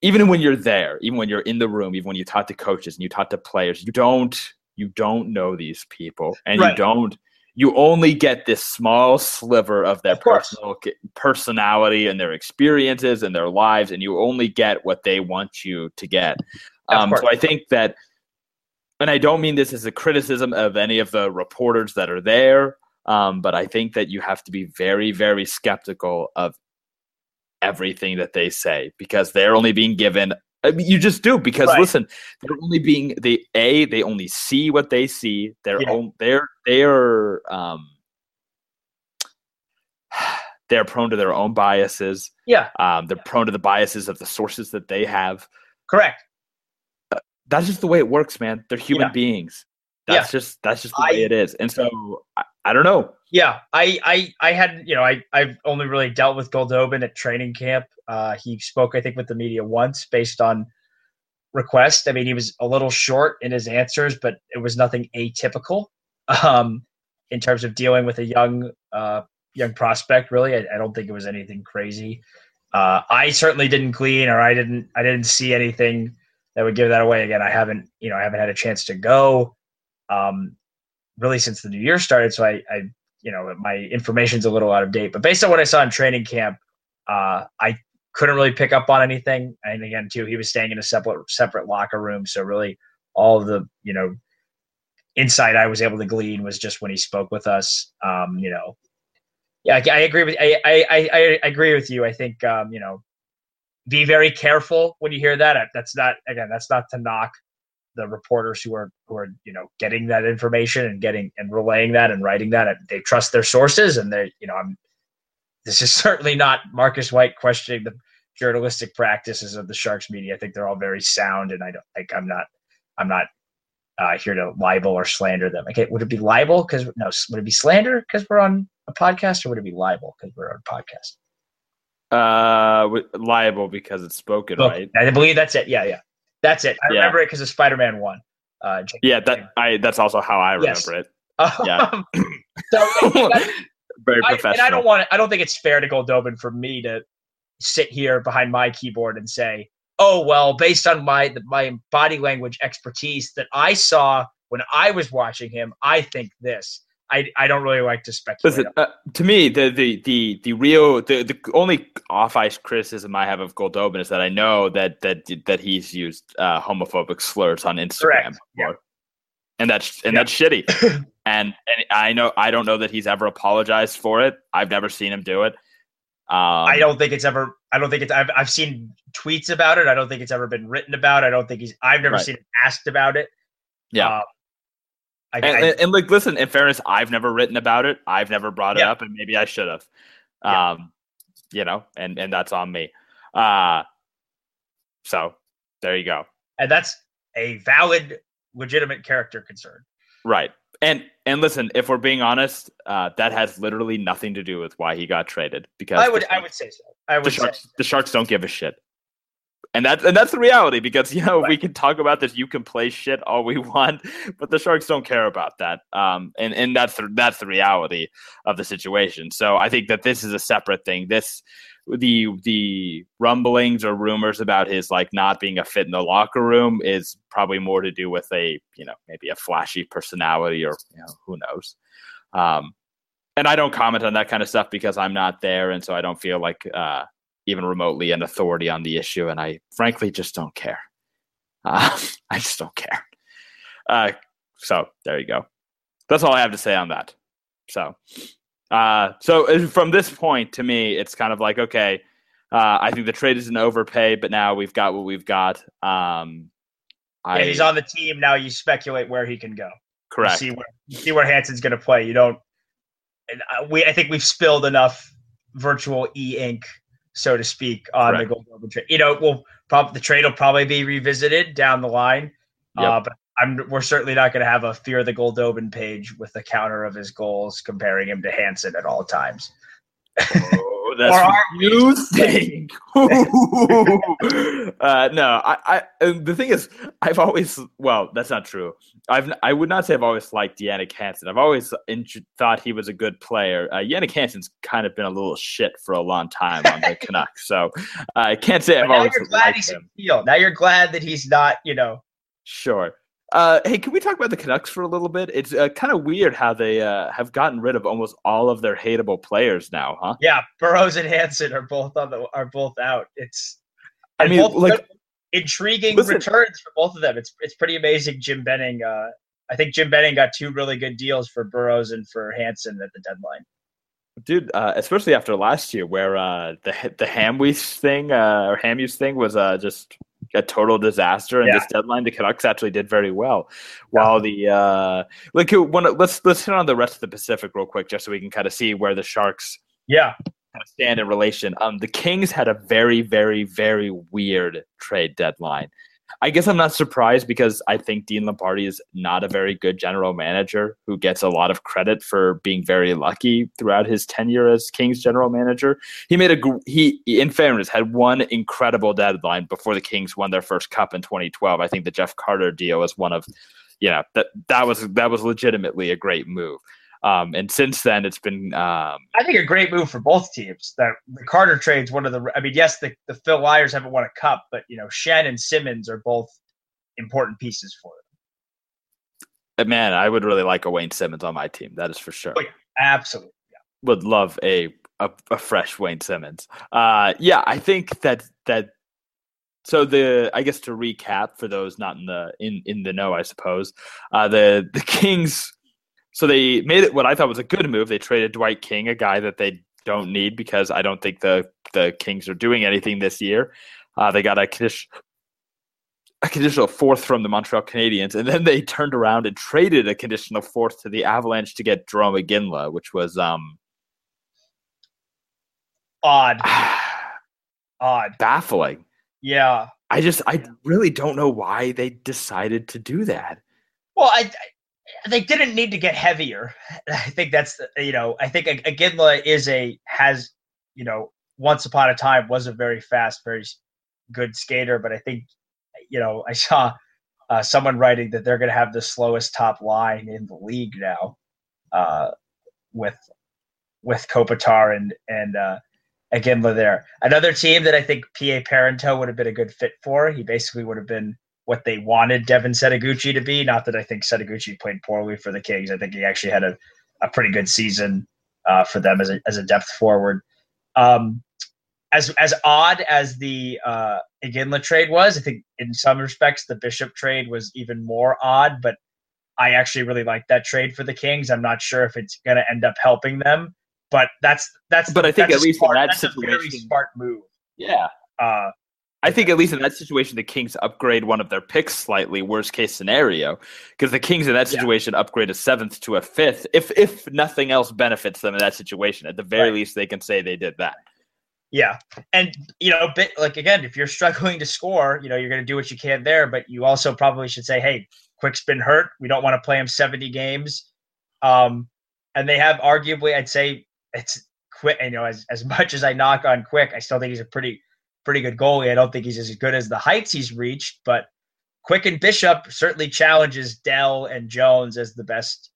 Even when you're there, even when you're in the room, even when you talk to coaches and you talk to players, you don't you don't know these people, and right. you don't you only get this small sliver of their of personal personality and their experiences and their lives, and you only get what they want you to get. Um, so I think that and I don't mean this as a criticism of any of the reporters that are there, um, but I think that you have to be very, very skeptical of everything that they say because they're only being given. I mean, you just do because right. listen, they're only being they a they only see what they see. They're yeah. own, they're they're um they're prone to their own biases. Yeah, um, they're prone to the biases of the sources that they have. Correct that's just the way it works, man. They're human yeah. beings. That's yeah. just that's just the I, way it is. And so I, I, don't know. Yeah, I I I had you know I I've only really dealt with Goldobin at training camp. Uh, he spoke I think with the media once based on request. I mean, he was a little short in his answers, but it was nothing atypical um, in terms of dealing with a young uh, young prospect. Really, I, I, don't think it was anything crazy. Uh, I certainly didn't glean, or I didn't I didn't see anything that would give that away. Again, I haven't you know I haven't had a chance to go um, really since the new year started, so I, I you know my information's a little out of date. But based on what I saw in training camp, uh, I couldn't really pick up on anything. And again, too, he was staying in a separate separate locker room, so really all the you know insight I was able to glean was just when he spoke with us. Um, you know, yeah, I, I agree with I, I, I I agree with you. I think um, you know, be very careful when you hear that. That's not again, that's not to knock the reporters who are who are you know getting that information and getting and relaying that and writing that. They trust their sources, and they you know I'm. This is [laughs] certainly not Marcus White questioning the journalistic practices of the Sharks media. I think they're all very sound, and I don't think I'm not I'm not uh, here to libel or slander them. Okay, would it be libel because no? Would it be slander because we're on a podcast, or would it be libel because we're on a podcast? Uh, liable because it's spoken, oh, right? I believe that's it. Yeah, yeah, that's it. I yeah. remember it because of Spider-Man One. Uh, yeah, that I that's also how I remember yes. it. [laughs] Yeah. so [laughs] very professional. I, and I don't want. To, I don't think it's fair to Goldobin for me to sit here behind my keyboard and say, "Oh well, based on my my body language expertise that I saw when I was watching him, I think this." I, I don't really like to speculate. Listen, uh, to me, the, the the the real the, the only off ice criticism I have of Goldobin is that I know that that that he's used uh, homophobic slurs on Instagram, yeah. and that's and yeah. that's shitty. [coughs] and and I know I don't know that he's ever apologized for it. I've never seen him do it. Um, I don't think it's ever. I don't think it's. I've I've seen tweets about it. I don't think it's ever been written about. I don't think he's. I've never right. seen him asked about it. Yeah. Uh, I, and, I, and, like, listen. In fairness, I've never written about it. I've never brought it yeah. up, and maybe I should have. Yeah. Um, you know, and and that's on me. Uh so there you go. And that's a valid, legitimate character concern. Right. And and listen, if we're being honest, uh, that has literally nothing to do with why he got traded. Because I would I would say so. I would the Sharks, say. the Sharks don't give a shit. And that's and that's the reality because [laughs] you know right. we can talk about this. You can play shit all we [laughs] want, but the Sharks don't care about that. Um, and and that's the, that's the reality of the situation. So I think that this is a separate thing. This the the rumblings or rumors about his like not being a fit in the locker room is probably more to do with a you know maybe a flashy personality or you know who knows um and i don't comment on that kind of stuff because i'm not there and so i don't feel like uh even remotely an authority on the issue and i frankly just don't care uh, [laughs] i just don't care uh so there you go that's all i have to say on that so uh, so from this point, to me, it's kind of like okay, uh, I think the trade is an overpay, but now we've got what we've got. Um, I, yeah, he's on the team now. You speculate where he can go. Correct. You see where see where Hansen's going to play. You don't. And uh, we I think we've spilled enough virtual e ink, so to speak, on Correct. the Gold trade. You know, we'll probably the trade will probably be revisited down the line. Yep. Uh, but I'm, we're certainly not going to have a fear of the Goldobin page with the counter of his goals comparing him to Hansen at all times. That's what you [laughs] think. [laughs] uh, no, I, I, the thing is, I've always, well, that's not true. I've, I would not say I've always liked Jannik Hansen. I've always thought he was a good player. Uh, Jannik Hansen's kind of been a little shit for a long time on the [laughs] Canucks, so uh, I can't say I've always liked him. Now you're glad that he's not, you know. Sure. Uh, hey, can we talk about the Canucks for a little bit? It's uh, kind of weird how they uh, have gotten rid of almost all of their hateable players now, huh? Yeah, Burrows and Hansen are both on the are both out. It's I mean, like intriguing listen, returns for both of them. It's it's pretty amazing. Jim Benning, uh, I think Jim Benning got two really good deals for Burrows and for Hansen at the deadline. Dude, uh, especially after last year, where uh, the the Hamhuis thing uh, or Hamhuis thing was uh, just a total disaster. And yeah. this deadline, the Canucks actually did very well. While the uh, like, when, let's let's hit on the rest of the Pacific real quick, just so we can kind of see where the Sharks yeah kind of stand in relation. Um, the Kings had a very very very weird trade deadline. I guess I'm not surprised because I think Dean Lombardi is not a very good general manager who gets a lot of credit for being very lucky throughout his tenure as Kings general manager. He made a he in fairness had one incredible deadline before the Kings won their first cup in 2012. I think the Jeff Carter deal was one of you know that that was that was legitimately a great move. Um, and since then, it's been. Um, I think a great move for both teams. That the Carter trade's one of the. I mean, yes, the, the Flyers haven't won a cup, but you know, Schenn and Simmonds are both important pieces for them. Uh, man, I would really like a Wayne Simmonds on my team. That is for sure. Oh, yeah, absolutely. Yeah. Would love a, a, a fresh Wayne Simmonds. Uh, yeah, I think that that so the I guess to recap for those not in the in in the know, I suppose uh, the the Kings so they made it what I thought was a good move. They traded Dwight King, a guy that they don't need because I don't think the the Kings are doing anything this year. Uh, they got a condition, a conditional fourth from the Montreal Canadiens, and then they turned around and traded a conditional fourth to the Avalanche to get Jarome Iginla, which was um odd, [sighs] odd, baffling. Yeah, I just I really don't know why they decided to do that. Well, I they didn't need to get heavier. [laughs] I think that's you know I think Iginla is a has you know once upon a time was a very fast, very good skater, but I think you know I saw uh, someone writing that they're going to have the slowest top line in the league now uh, with with Kopitar and and uh, Iginla there. Another team that I think PA Parenteau would have been a good fit for. He basically would have been what they wanted Devin Setoguchi to be. Not that I think Setoguchi played poorly for the Kings. I think he actually had a, a pretty good season uh, for them as a, as a depth forward. Um, as as odd as the uh, Iginla trade was, I think in some respects the Bishop trade was even more odd. But I actually really like that trade for the Kings. I'm not sure if it's going to end up helping them, but that's that's. But I think at least smart, in that that's situation, a very smart move. Yeah. Uh, I think at least in that situation, the Kings upgrade one of their picks slightly, worst case scenario, because the Kings in that situation yeah. upgrade a seventh to a fifth. If if nothing else benefits them in that situation, at the very right. least, they can say they did that. Yeah, and you know, bit like again, if you're struggling to score, you know, you're going to do what you can there, but you also probably should say, "Hey, Quick's been hurt. We don't want to play him 70 games." Um, and they have arguably, I'd say, it's Quick. You know, as as much as I knock on Quick, I still think he's a pretty pretty good goalie. I don't think he's as good as the heights he's reached, but Quick and Bishop certainly challenges Dell and Jones as the best.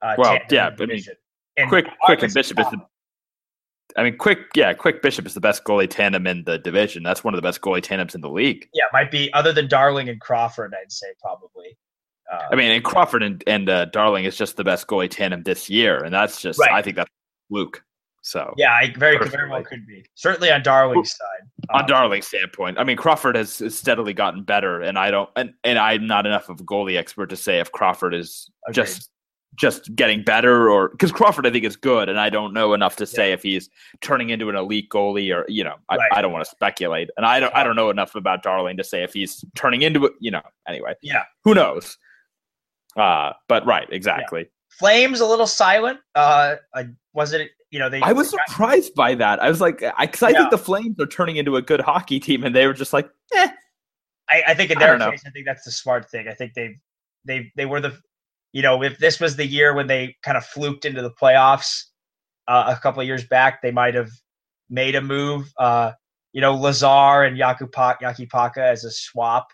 Uh, well, yeah, but I mean, and Quick, Quick and Bishop is the. I mean, Quick, yeah, Quick Bishop is the best goalie tandem in the division. That's one of the best goalie tandems in the league. Yeah, might be other than Darling and Crawford. I'd say probably. Uh, I mean, and Crawford and, and uh, Darling is just the best goalie tandem this year, and that's just right. I think that's Luke. So yeah, I very very well could be certainly on Darling's side. On um, Darling's standpoint, I mean Crawford has, steadily gotten better, and I don't and, and I'm not enough of a goalie expert to say if Crawford is agreed. just just getting better or because Crawford I think is good, and I don't know enough to say yeah. if he's turning into an elite goalie or you know I, right. I don't want to speculate, and I don't I don't know enough about Darling to say if he's turning into it. You know, anyway, yeah, who knows? Uh, but right, exactly. Yeah. Flames a little silent. Uh, was it you know, they. I was surprised by that. I was like, I because I yeah. think the Flames are turning into a good hockey team, and they were just like, eh. I, I think in their I case, I think that's the smart thing. I think they they they were the, you know, if this was the year when they kind of fluked into the playoffs uh, a couple of years back, they might have made a move. Uh, you know, Lazar and Yakupak, Yakipaka as a swap.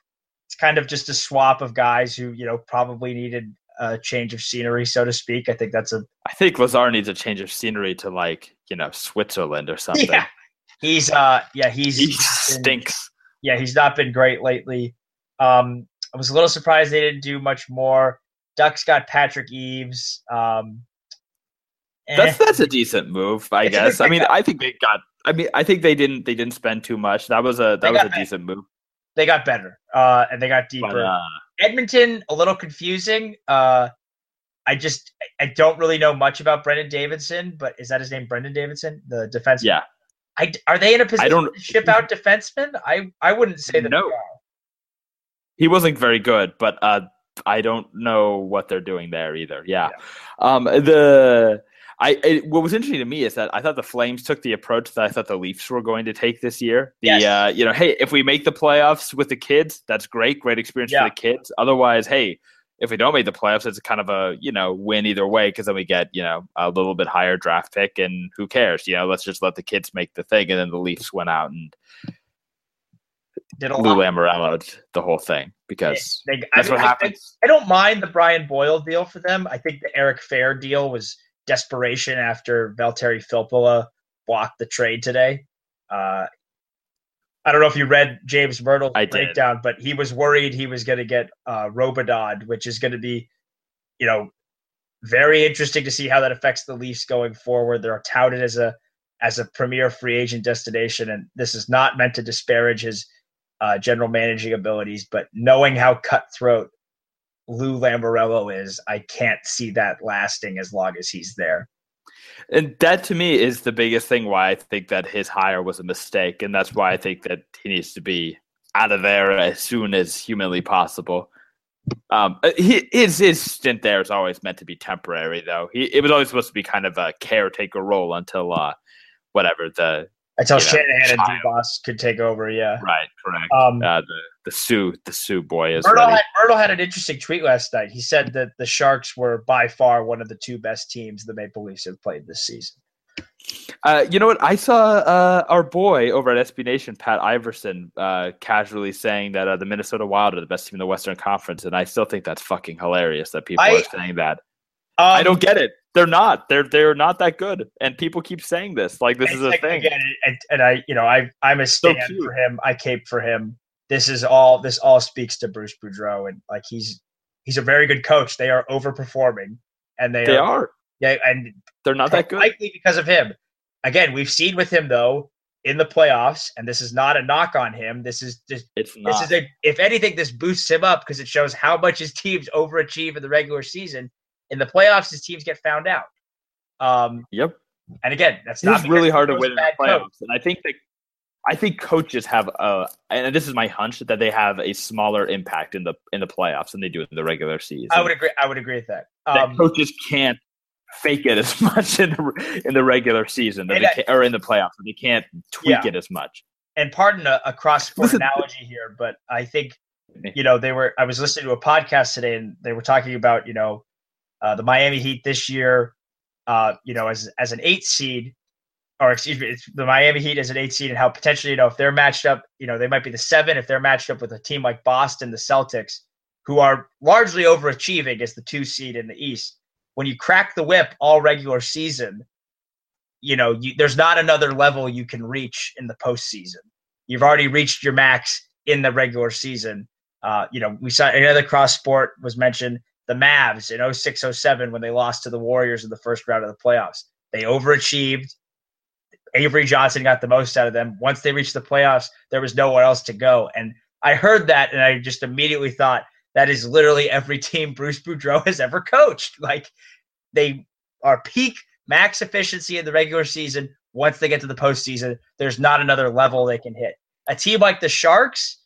It's kind of just a swap of guys who you know probably needed a change of scenery, so to speak. I think that's a. I think Lazar needs a change of scenery to like you know Switzerland or something. Yeah, he's uh yeah he's he stinks. Been, yeah, he's not been great lately. Um, I was a little surprised they didn't do much more. Ducks got Patrick Eaves. Um, that's eh. that's a decent move, I guess. I mean, I think they got. I mean, I think they didn't they didn't spend too much. That was a that was a better. decent move. They got better, uh, and they got deeper. But, uh, Edmonton, a little confusing. Uh, I just I don't really know much about Brandon Davidson, but is that his name, Brandon Davidson, the defense? Yeah. I, are they in a position I don't, to ship out defensemen? I I wouldn't say that. No. He wasn't very good, but uh, I don't know what they're doing there either. Yeah. yeah. Um, the I it, what was interesting to me is that I thought the Flames took the approach that I thought the Leafs were going to take this year. The yes. uh, you know, hey, if we make the playoffs with the kids, that's great, great experience yeah. for the kids. Otherwise, hey, if we don't make the playoffs, it's kind of a you know win either way because then we get you know a little bit higher draft pick, and who cares? You know, let's just let the kids make the thing, and then the Leafs went out and did a Lou Lamoriello the whole thing because they, they, that's I what happens. I, I, don't mind the Brian Boyle deal for them. I think the Eric Fehr deal was desperation after Valtteri Filppula blocked the trade today. Uh, I don't know if you read James Mirtle's breakdown, but he was worried he was going to get uh, Robidas, which is going to be, you know, very interesting to see how that affects the Leafs going forward. They're touted as a as a premier free agent destination, and this is not meant to disparage his uh, general managing abilities, but knowing how cutthroat Lou Lamoriello is, I can't see that lasting as long as he's there. And that to me is the biggest thing why I think that his hire was a mistake. And that's why I think that he needs to be out of there as soon as humanly possible. Um, uh, his his stint there is always meant to be temporary, though. He it was always supposed to be kind of a caretaker role until uh, whatever the until Shanahan know, and Dubas could take over. Yeah, right, correct. Um, uh, the the Soo the Soo boy is. Mirtle had, Mirtle had an interesting tweet last night. He said that the Sharks were by far one of the two best teams the Maple Leafs have played this season. Uh, you know what? I saw uh, our boy over at SB Nation, Pat Iverson, uh, casually saying that uh, the Minnesota Wild are the best team in the Western Conference, and I still think that's fucking hilarious that people I, are saying that. Um, I don't get it. They're not. They're they're not that good, and people keep saying this. Like this is a thing. Again, and, and, I, you know, I I'm a stand so for him. I cape for him. This is all. This all speaks to Bruce Boudreau, and like he's he's a very good coach. They are overperforming, and they they are. are. Yeah, and they're not that good. Likely because of him. Again, we've seen with him though in the playoffs, and this is not a knock on him. This is just it's not. This is a if anything, this boosts him up because it shows how much his teams overachieve in the regular season in the playoffs, his teams get found out. Um, yep. And again, that's not really hard to win in the playoffs. Coach. And I think that I think coaches have a, and this is my hunch that they have a smaller impact in the in the playoffs than they do in the regular season. I would agree. I would agree with that. Um, that coaches can't fake it as [laughs] much in the in the regular season that they can, or in the playoffs. They can't tweak yeah. it as much. And pardon a, a cross sport analogy here, but I think [laughs] you know they were. I was listening to a podcast today, and they were talking about you know uh, the Miami Heat this year, uh, you know, as as an eight seed, or excuse me, the Miami Heat as an eight seed, and how potentially, you know, if they're matched up, you know, they might be the seven if they're matched up with a team like Boston, the Celtics, who are largely overachieving as the two seed in the East. When you crack the whip all regular season, you know, you, there's not another level you can reach in the postseason. You've already reached your max in the regular season. Uh, you know, we saw another cross sport was mentioned the Mavs in 06 07 when they lost to the Warriors in the first round of the playoffs. They overachieved. Avery Johnson got the most out of them. Once they reached the playoffs, there was nowhere else to go. And I heard that and I just immediately thought that is literally every team Bruce Boudreau has ever coached. [laughs] Like they are peak max efficiency in the regular season. Once they get to the postseason, there's not another level they can hit. A team like the Sharks,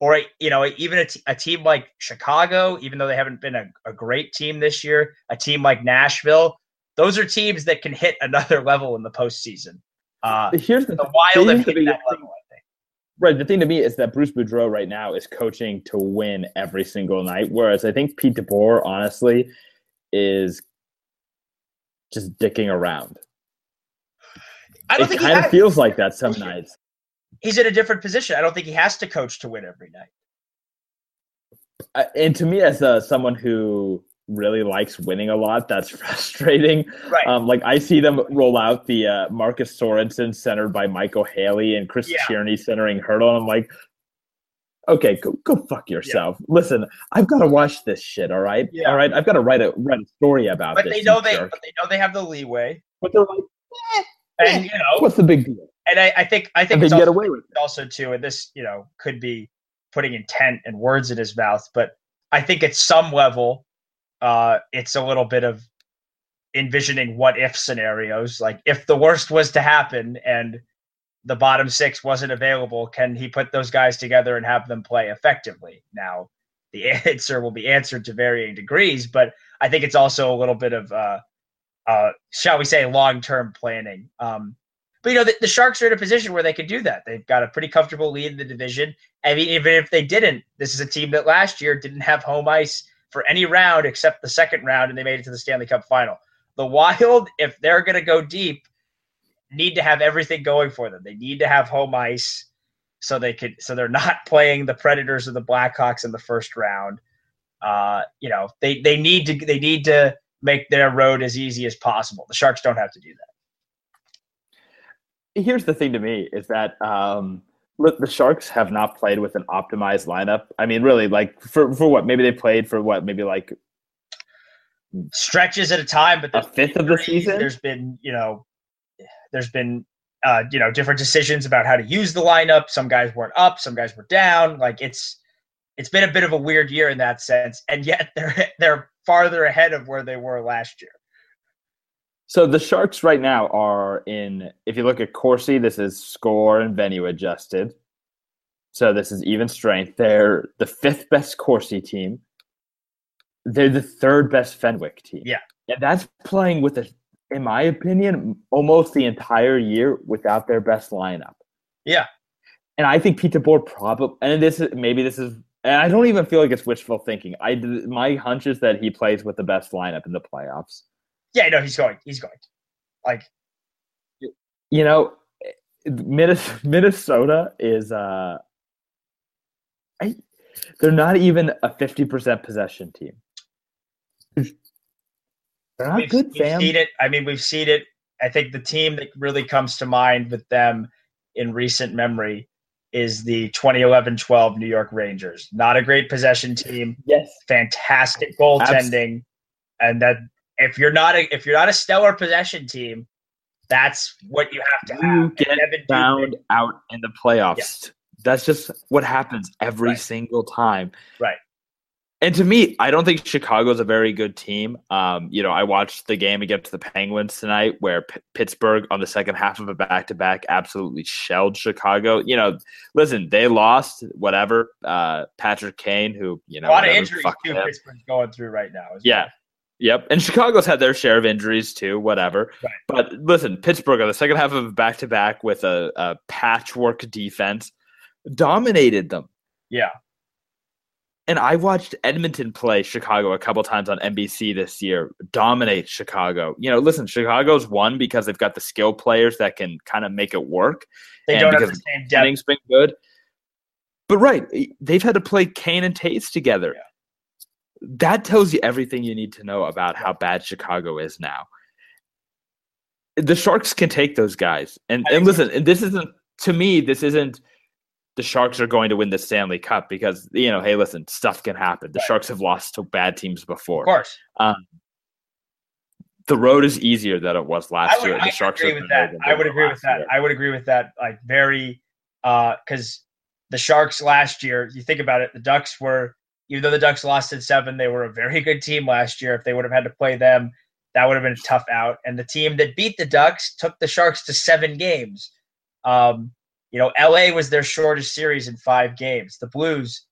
or you know even a, t- a team like chicago even though they haven't been a, a great team this year a team like nashville those are teams that can hit another [laughs] level in the postseason uh, here's the, the wild have hit that level, Right. The thing to me is that Bruce Boudreau right now is coaching to win every single night, whereas I think Pete DeBoer, honestly, is just dicking around. I don't it think kind of feels like that some [laughs] nights he's in a different position. I don't think he has to coach to win every night. And to me, as uh, someone who really likes winning a lot, that's [laughs] frustrating. Right. Um, like I see them roll out the uh, Marcus Sorensen centered by Micheal Haley and Chris yeah. Tierney centering Hertl, and I'm like, okay, go go fuck yourself. Yeah. Listen, I've got to watch this shit. All right, yeah. all right. I've got to write a write a story about it. but this. They know they, but they know they have the leeway. But they're like, eh, and you know, what's the big deal? And I, I think I think it's also, away with also too, and this you know could be putting intent and words in his mouth, but I think at some level, uh, it's a little bit of envisioning what if scenarios. Like if the worst was to happen and the bottom six wasn't available, can he put those guys together and have them play effectively? Now, the [laughs] answer will be answered to varying degrees, but I think it's also a little bit of uh, uh, shall we say, long term planning. Um, but you know, the, the, Sharks are in a position where they can do that. They've got a pretty comfortable lead in the division. I mean, even if they didn't, this is a team that last year didn't have home ice for any round except the second round, and they made it to the Stanley Cup final. The Wild, if they're going to go deep, need to have everything going for them. They need to have home ice so they could so they're not [laughs] playing the Predators or the Blackhawks in the first round. Uh, you know, they they need to they need to make their road as easy as possible. The Sharks don't have to do that. Here's the thing to me is that um, look, the Sharks have not played with an optimized lineup. I mean, really, like for for what? Maybe they played for what? Maybe like stretches at a time, but a fifth of the season. There's been you know, there's been uh, you know different decisions about how to use the lineup. Some guys weren't up, some guys were down. Like it's it's been a bit of a weird year in that sense, and yet [laughs] they're they're farther ahead of where they were last year. So the Sharks right now are in. If you look at Corsi, this is score and venue adjusted. So this is even strength. They're the fifth best Corsi team. They're the third best Fenwick team. Yeah, and that's playing with a, in my opinion, almost the entire year without their best lineup. Yeah, and I think Pete DeBoer probably, and this is maybe this is and I don't even feel like it's wishful thinking. I my hunch is that he plays with the best lineup in the playoffs. Yeah, no, he's going. He's going. Like, you know, [laughs] Minnesota is uh, I, they're not even a fifty percent possession team. They're not we've, good, we've Seen it. I mean, we've seen it. I think the team that really comes to mind with them in recent memory is the 2011-12 New York Rangers. Not a great possession team. Yes. Fantastic goaltending. And that if you're not a if you're not a stellar possession team, that's what you have to you have. get found out in the playoffs. Yeah. That's just what happens every right. single time. Right. And to me, I don't think Chicago's a very good team. Um, you know, I watched the game against the Penguins tonight, where P- Pittsburgh on the second half of a back-to-back absolutely shelled Chicago. You know, listen, they lost. Whatever. Uh, Patrick Kane, who you know, a lot of injuries too. Pittsburgh's going through right now. Yeah. Yep, and Chicago's had their share of injuries too. Whatever, right. but listen, Pittsburgh on the second half of back-to-back with a, a patchwork defense dominated them. Yeah, and I watched Edmonton play Chicago a couple times on NBC this year, dominate Chicago. You know, listen, Chicago's won because they've got the skill players that can kind of make it work. They and don't have the same depth. been good. But right, they've had to play Kane and Toews together. Yeah. That tells you everything you need to know about how bad Chicago is now. The Sharks can take those guys. And and listen, and this isn't to me, this isn't – the Sharks are going to win the Stanley Cup because you know, hey, listen, stuff can happen. The right. Sharks have lost to bad teams before. Of course. Um, the road is easier than it was last would, year. The I Sharks agree with that. I would agree with that. Year. I would agree with that. Like very, because uh, the Sharks last year, you think about it, the Ducks were even though the Ducks lost in seven, they were a very good team last year. If they would have had to play them, that would have been a tough out. And the team that beat the Ducks took the Sharks to seven games. Um, you know, LA was their shortest series in five games. The Blues,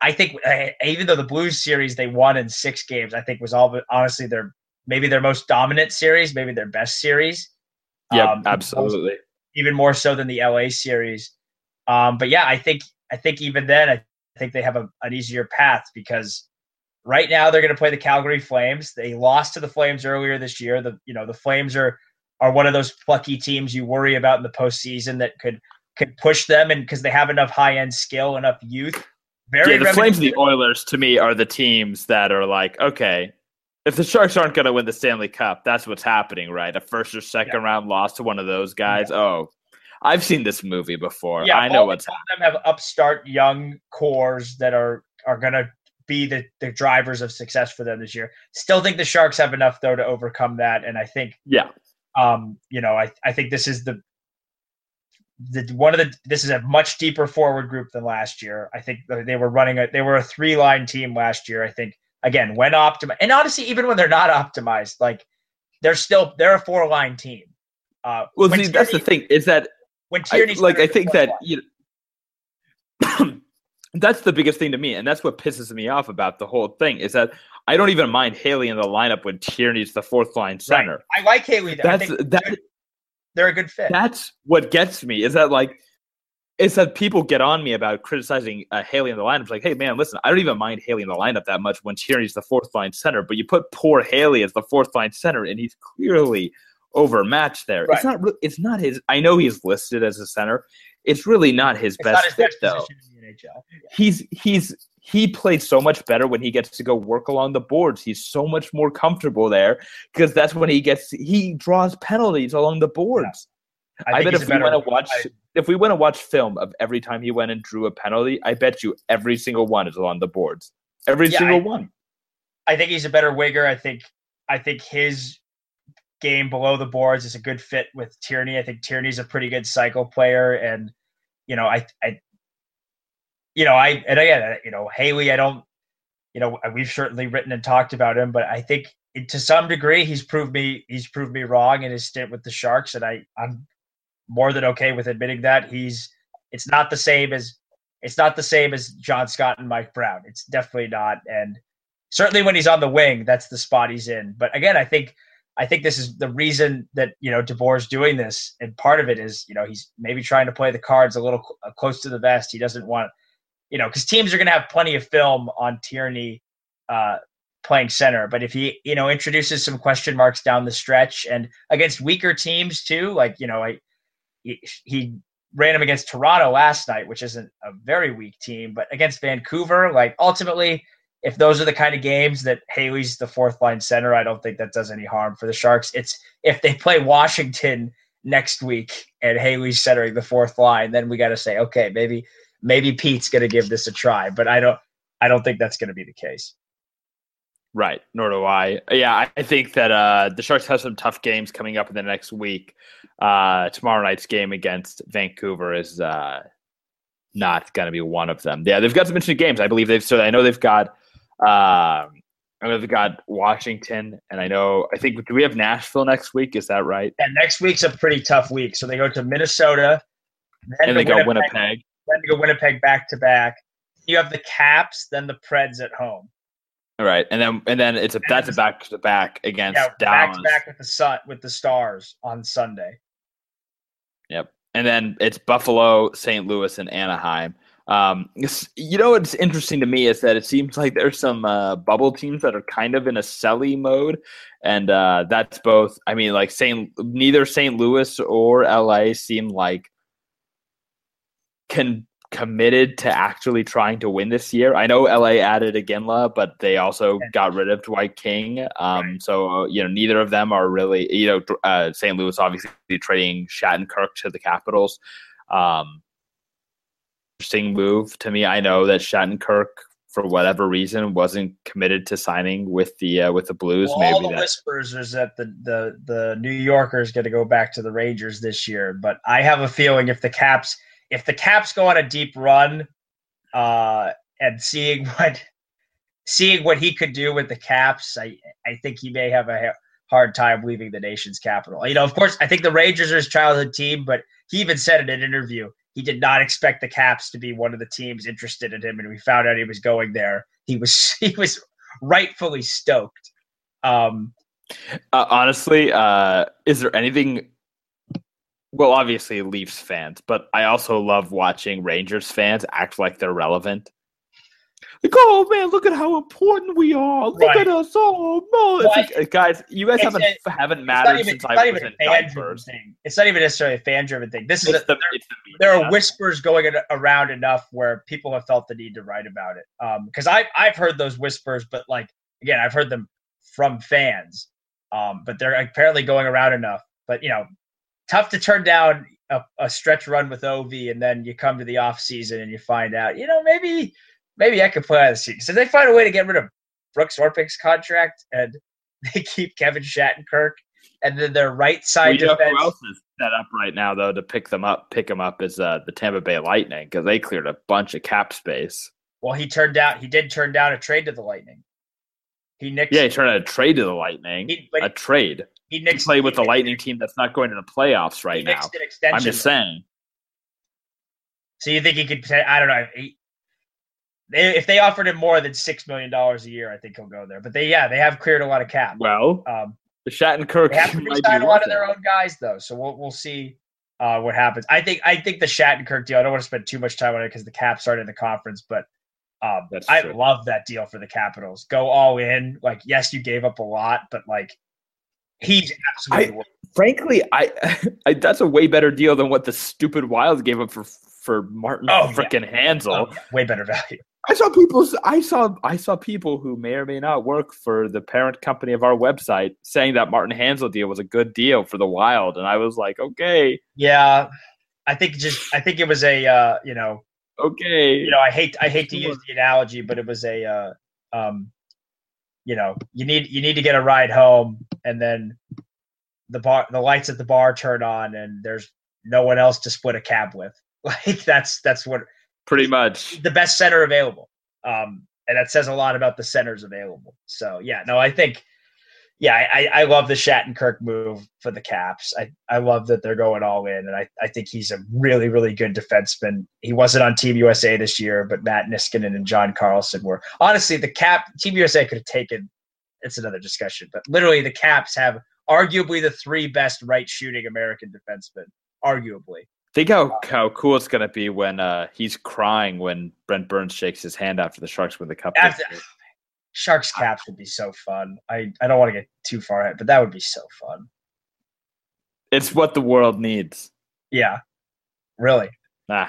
I think, even though the Blues series they won in six games, I think was all but honestly their maybe their most dominant series, maybe their best series. Yeah, um, absolutely. Even more so than the LA series. Um, but yeah, I think I think even then I think they have a, an easier path because right now they're going to play the Calgary Flames. They lost to the Flames earlier this year. The you know the Flames are are one of those plucky teams you worry about in the postseason that could could push them, and because they have enough high end skill, enough youth. Very yeah, the Flames and the Oilers to me are the teams that are like, okay, if the Sharks aren't going to win the Stanley Cup, that's what's happening, right? A first or second yeah. round loss to one of those guys. Yeah. Oh, I've seen this movie before. Yeah, I know what's happening. Them have upstart young cores that are are going to be the, the drivers of success for them this year. Still think the Sharks have enough though to overcome that, and I think yeah, um, you know, I I think this is the the one of the this is a much deeper forward group than last year. I think they were running a they were a three line team last year. I think again when optimized and honestly even when they're not optimized, like they're still they're a four line team. Uh, well, see, that's the thing is that when Tierney like I think that you know, [clears throat] that's the biggest thing to me, and that's what pisses me off about the whole thing is that I don't even mind Haley in the lineup when Tierney's the fourth line center. Right. I like Haley. That's that. They're a good fit. That's what gets me is that like is that people get on me about criticizing uh, Haley in the lineup. It's like, hey man, listen, I don't even mind Haley in the lineup that much when Tierney's the fourth line center, but you put poor Haley as the fourth line center, and he's clearly overmatched there. Right. It's not. It's not his. I know he's listed as a center. It's really not his it's best not his fit though. Yeah. He's he's he plays so much better when he gets to go work along the boards. He's so much more comfortable there because that's when he gets he draws penalties along the boards. Yeah. I, I bet if we went to watch I, if we went to watch film of every time he went and drew a penalty, I bet you every single one is along the boards. Every yeah, single I, one. I think he's a better winger. I think I think his game below the boards is a good fit with Tierney. I think Tierney's a pretty good cycle player, and you know, I, I, you know, I, and again, you know, Haley, I don't, you know, we've certainly written and talked about him, but I think to some degree he's proved me he's proved me wrong in his stint with the Sharks, and I, I'm more than okay with admitting that he's. It's not the same as it's not the same as John Scott and Mike Brown. It's definitely not, and certainly when he's on the wing, that's the spot he's in. But again, I think I think this is the reason that you know DeBoer's doing this, and part of it is you know he's maybe trying to play the cards a little cl- uh, close to the vest. He doesn't want, you know, because teams are going to have plenty of film on Tierney uh, playing center, but if he you know introduces some question marks down the stretch and against weaker teams too, like you know, I he, he ran him against Toronto last night, which isn't a very weak team, but against Vancouver, like ultimately if those are the kind of games that Haley's the fourth line center, I don't think that does any harm for the Sharks. It's if they play Washington next week and Haley's centering the fourth line, then we got to say, okay, maybe maybe Pete's going to give this a try. But I don't I don't think that's going to be the case. Right, nor do I. Yeah, I think that uh, the Sharks have some tough games coming up in the next week. Uh, tomorrow night's game against Vancouver is uh, not going to be one of them. Yeah, they've got some interesting games. I believe they've so I know they've got um, I know they've got Washington, and I know I think do we have Nashville next week? Is that right? And next week's a pretty tough week. So they go to Minnesota, then and they go Winnipeg, then they go Winnipeg back to back. You have the Caps, then the Preds at home. All right, and then and then it's a and that's a back to back against yeah, Dallas. Back to back with the sun with the Stars on Sunday. Yep, and then it's Buffalo, St. Louis, and Anaheim. Um, you know what's interesting to me is that it seems like there's some uh, bubble teams that are kind of in a selly mode, and uh, that's both. I mean, like Saint neither St. Louis or LA seem like can committed to actually trying to win this year. I know LA added Iginla, but they also got rid of Dwight King. Um, right. So you know, neither of them are really. You know, uh, St. Louis obviously trading Shattenkirk to the Capitals. Um, interesting move to me. I know that Shattenkirk, for whatever reason, wasn't committed to signing with the uh, with the Blues. Well, Maybe all the that... whispers is that the the the New Yorkers going to go back to the Rangers this year. But I have a feeling if the Caps if the Caps go on a deep run, uh, and seeing [laughs] what seeing what he could do with the Caps, I I think he may have a hard time leaving the nation's capital. You know, of course, I think the Rangers are his childhood team, but he even said in an interview he did not expect the Caps to be one of the teams interested in him, and we found out he was going there. He was [laughs] he was rightfully stoked. Um, uh, honestly, uh, is there anything? Well, obviously Leafs fans, but I also love watching Rangers fans act like they're relevant like, oh man, look at how important we are. Look right. at us. all. no, like, guys, you guys haven't a, haven't mattered even, since I was in diapers. Thing. It's not even necessarily a fan driven thing. This is a, the, there, the there, are whispers going around enough where people have felt the need to write about it. Because um, I I've heard those whispers, but like again, I've heard them from fans. Um, but they're apparently going around enough. But you know, tough to turn down a, a stretch run with Ov, and then you come to the off season and you find out, you know, maybe maybe I could play on the season. So they find a way to get rid of Brooks Orpik's contract and [laughs] they keep Kevin Shattenkirk and then their right side well, defense. Who else is set up right now though to pick them up? Pick them up is uh, the Tampa Bay Lightning because they cleared a bunch of cap space. Well, he turned down. He did turn down a trade to the Lightning. He nixed. Yeah, he turned a trade to the Lightning. He, a trade. He nixed. He played with the Lightning team that's not going to the playoffs right now. I'm just saying. So you think he could? I don't know. He, they, if they offered him more than six million dollars a year, I think he'll go there. But they, yeah, they have cleared a lot of cap. Well, um, the Shattenkirk they have to sign a lot of their own guys though, so we'll we'll see uh, what happens. I think I think the Shattenkirk deal. I don't want to spend too much time on it because the Caps aren't in the conference, but um, I true. love that deal for the Capitals. Go all in. Like, yes, you gave up a lot, but like, he's absolutely. I, frankly, I, [laughs] I, that's a way better deal than what the stupid Wild gave up for for Martin oh, freaking yeah. Hanzal. Oh, yeah. Way better value. I saw people. I saw. I saw people who may or may not work for the parent company of our website saying that Martin Hanzal deal was a good deal for the Wild, and I was like, okay. Yeah, I think just. I think it was a. Uh, you know. Okay. You know, I hate. I hate to use the analogy, but it was a. Uh, um, you know, you need you need to get a ride home, and then the bar, the lights at the bar turn on, and there's no one else to split a cab with. Like that's that's what pretty much the best center available. Um, and that says a lot about the centers available. So yeah, no, I think yeah, I, I love the Shattenkirk move for the Caps. I, I love that they're going all in, and I, I think he's a really, really good defenseman. He wasn't on Team USA this year, but Matt Niskanen and John Carlson were. Honestly, the Cap Team USA could have taken. It's another discussion, but literally, the Caps have arguably the three best right shooting American defensemen, arguably. Think how, how cool it's gonna be when uh, he's crying when Brent Burns shakes his hand after the Sharks win the cup. After, Sharks caps would be so fun. I, I don't want to get too far ahead, but that would be so fun. It's what the world needs. Yeah, really. Nah.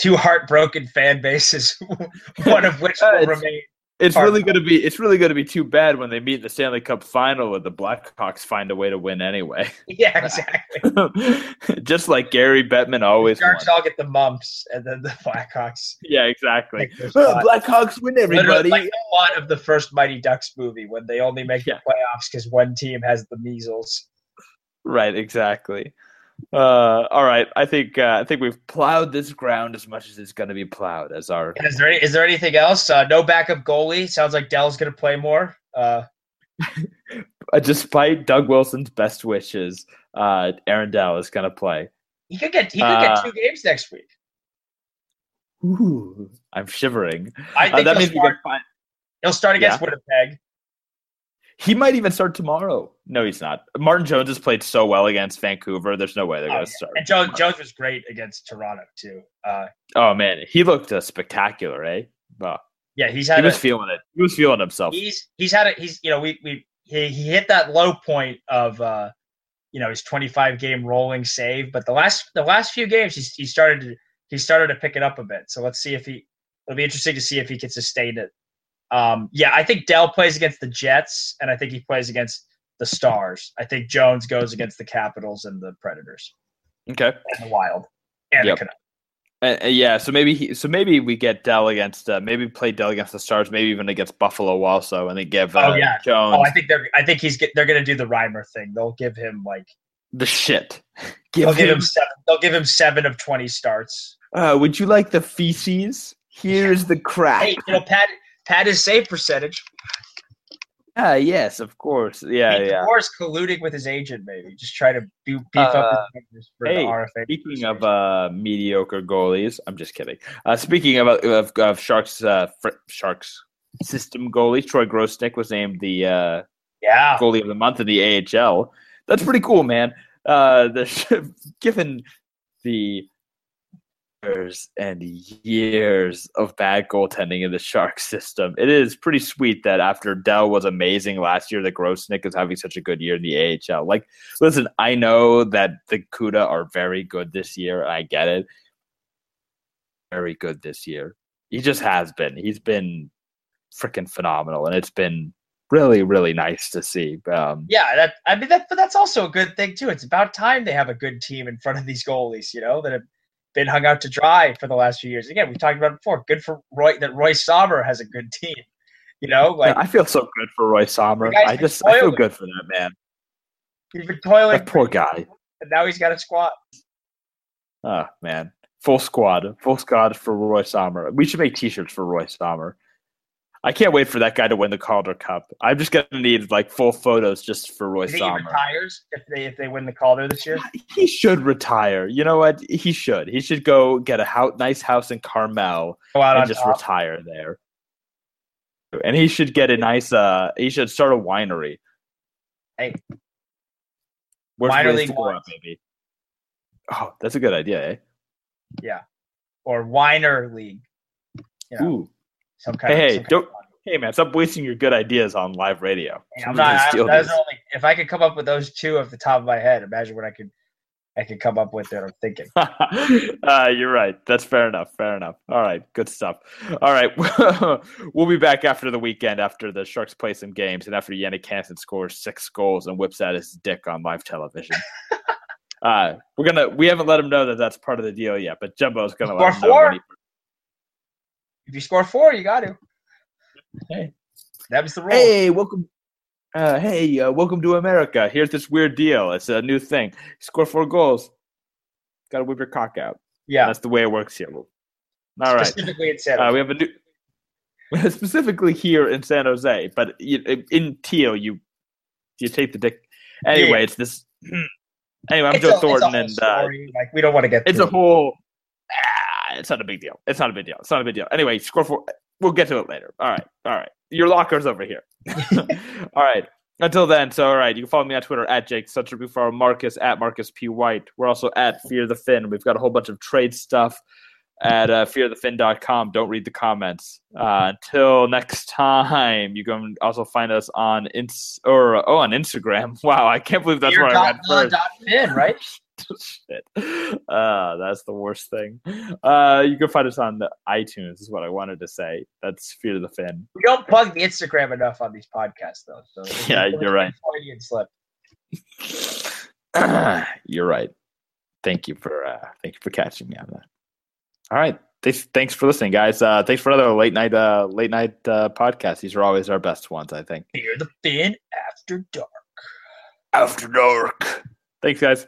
Two heartbroken fan bases, [laughs] one of which will remain it's really going to be it's really going to be too bad when they meet in the Stanley Cup final and the Blackhawks find a way to win anyway. [laughs] Yeah, exactly. [laughs] Just like Gary Bettman always. The Sharks all get the mumps, and then the Blackhawks. Yeah, exactly. Oh, [laughs] Blackhawks win everybody. like the plot of the first Mighty Ducks movie when they only make yeah. the playoffs because one team has the measles. Right. Exactly. Uh, all right, I think uh, I think we've plowed this ground as much as it's going to be plowed. As our is there any, is there anything else? Uh, no backup goalie. Sounds like Dell's going to play more. Uh, [laughs] uh, despite Doug Wilson's best wishes, uh, Aaron Dell is going to play. He could get he could get two games next week. Ooh, I'm shivering. I think that means start, find, he'll start against yeah. Winnipeg. He might even start tomorrow. No, he's not. Martin Jones has played so well against Vancouver. There's no way they're oh, going to yeah. start. And Jones, Jones was great against Toronto too. Uh, oh man, he looked uh, spectacular, eh? Well, yeah, he's had. He was feeling it. He was feeling himself. He's he's had it. He's you know we we he, he hit that low point of uh, you know his 25 game rolling save, but the last the last few games he's he started to he started to pick it up a bit. So let's see if he. It'll be interesting to see if he can sustain it um, yeah, I think Dell plays against the Jets, and I think he plays against the Stars. I think Jones goes against the Capitals and the Predators. Okay. And the Wild. And yep. the uh, uh, yeah, so maybe he, so maybe we get Dell against uh, maybe play Dell against the Stars, maybe even against Buffalo also, and they give uh, oh yeah Jones. Oh, I think they're I think he's get, they're gonna do the Reimer thing. They'll give him like the shit. [laughs] Give they'll him, give him seven. They'll give him seven of twenty starts. Uh, would you like the feces? Here's the crap. Hey, you know, Pat pad his save percentage. Ah, uh, yes, of course. Yeah, Pete yeah. Course colluding with his agent, maybe just try to beef uh, up his numbers for hey, the RFA. Speaking of uh, mediocre goalies, I'm just kidding. Uh, speaking of of, of Sharks, uh, Sharks system goalie Troy Grosenick was named the uh, yeah goalie of the month in the AHL. That's pretty cool, man. Uh, the [laughs] given the years and years of bad goaltending in the Sharks system. It is pretty sweet that after Dell was amazing last year, that Grosenick is having such a good year in the AHL. Like, listen, I know that the Cuda are very good this year. I get it. Very good this year. He just has been. He's been freaking phenomenal, and it's been really, really nice to see. Um, yeah, that I mean that, but that's also a good thing too. It's about time they have a good team in front of these goalies, you know, that have been hung out to dry for the last few years. Again, we talked about it before. Good for Roy that Roy Sommer has a good team. You know, like I feel so good for Roy Sommer. I just I feel good for that man. He's been toiling. That poor guy. And now he's got a squad. Oh man, full squad, full squad for Roy Sommer. We should make T-shirts for Roy Sommer. I can't wait for that guy to win the Calder Cup. I'm just gonna need like full photos just for Roy Sommer. he retires if they if they win the Calder this year? He should retire. You know what? He should. He should go get a house, nice house in Carmel and just top. retire there. And he should get a nice. uh He should start a winery. Hey. Where's Minor Ways league to go wines. up, baby? Oh, that's a good idea, eh? Yeah, or Weiner League. You know, Ooh. Some kind Hey, of, hey, don't- of. Hey man, stop wasting your good ideas on live radio. Hey, I'm not. I'm, that's only if I could come up with those two off the top of my head. Imagine what I could, I could come up with that I'm thinking. [laughs] uh, you're right. That's fair enough. Fair enough. All right. Good stuff. All right. [laughs] we'll be back after the weekend, after the Sharks play some games, and after Jannik Hansen scores six goals and whips out his dick on live television. [laughs] uh, we're gonna. We haven't let him know that that's part of the deal yet, but Jumbo's gonna let him know. four? He, If you score four, you got to. Hey. That's the rule. hey, welcome. Uh, hey, uh, welcome to America. Here's this weird deal. It's a new thing. Score four goals. Got to whip your cock out. yeah, That's the way it works here. All right. specifically in San Uh, Jose. we have a new, [laughs] specifically here in San Jose, but you, in Teal, you you take the dick. Anyway, Yeah. it's this. [clears throat] Anyway, I'm It's Joe a- it's a Thornton, whole and uh, story. like we don't want to get. it's through a whole. It's not a big deal. It's not a big deal. It's not a big deal. Anyway, score four. We'll get to it later. All right. All right. Your locker's over here. [laughs] [laughs] all right. Until then, so all right, you can follow me on Twitter at Jake Sutter. You can follow Marcus at Marcus P. White. We're also at Fear the Fin. We've got a whole bunch of trade stuff at uh, fearthefin.com. Don't read the comments. Uh, until next time, you can also find us on ins or oh on Instagram. [laughs] Wow, I can't believe that's Fear where I Villa first. dot Fin, right? [laughs] Shit. Uh, that's the worst thing. Uh, you can find us on the iTunes, is what I wanted to say. That's Fear the Fin. We don't plug the Instagram enough on these podcasts, though. So [laughs] Yeah, you're right. Freudian slip. [clears throat] You're right. Thank you for uh, thank you for catching me on that. All right. Thanks, thanks for listening, guys. Uh, thanks for another late night uh, late night uh, podcast. These are always our best ones, I think. Fear the Fin after dark. After dark. Thanks, guys.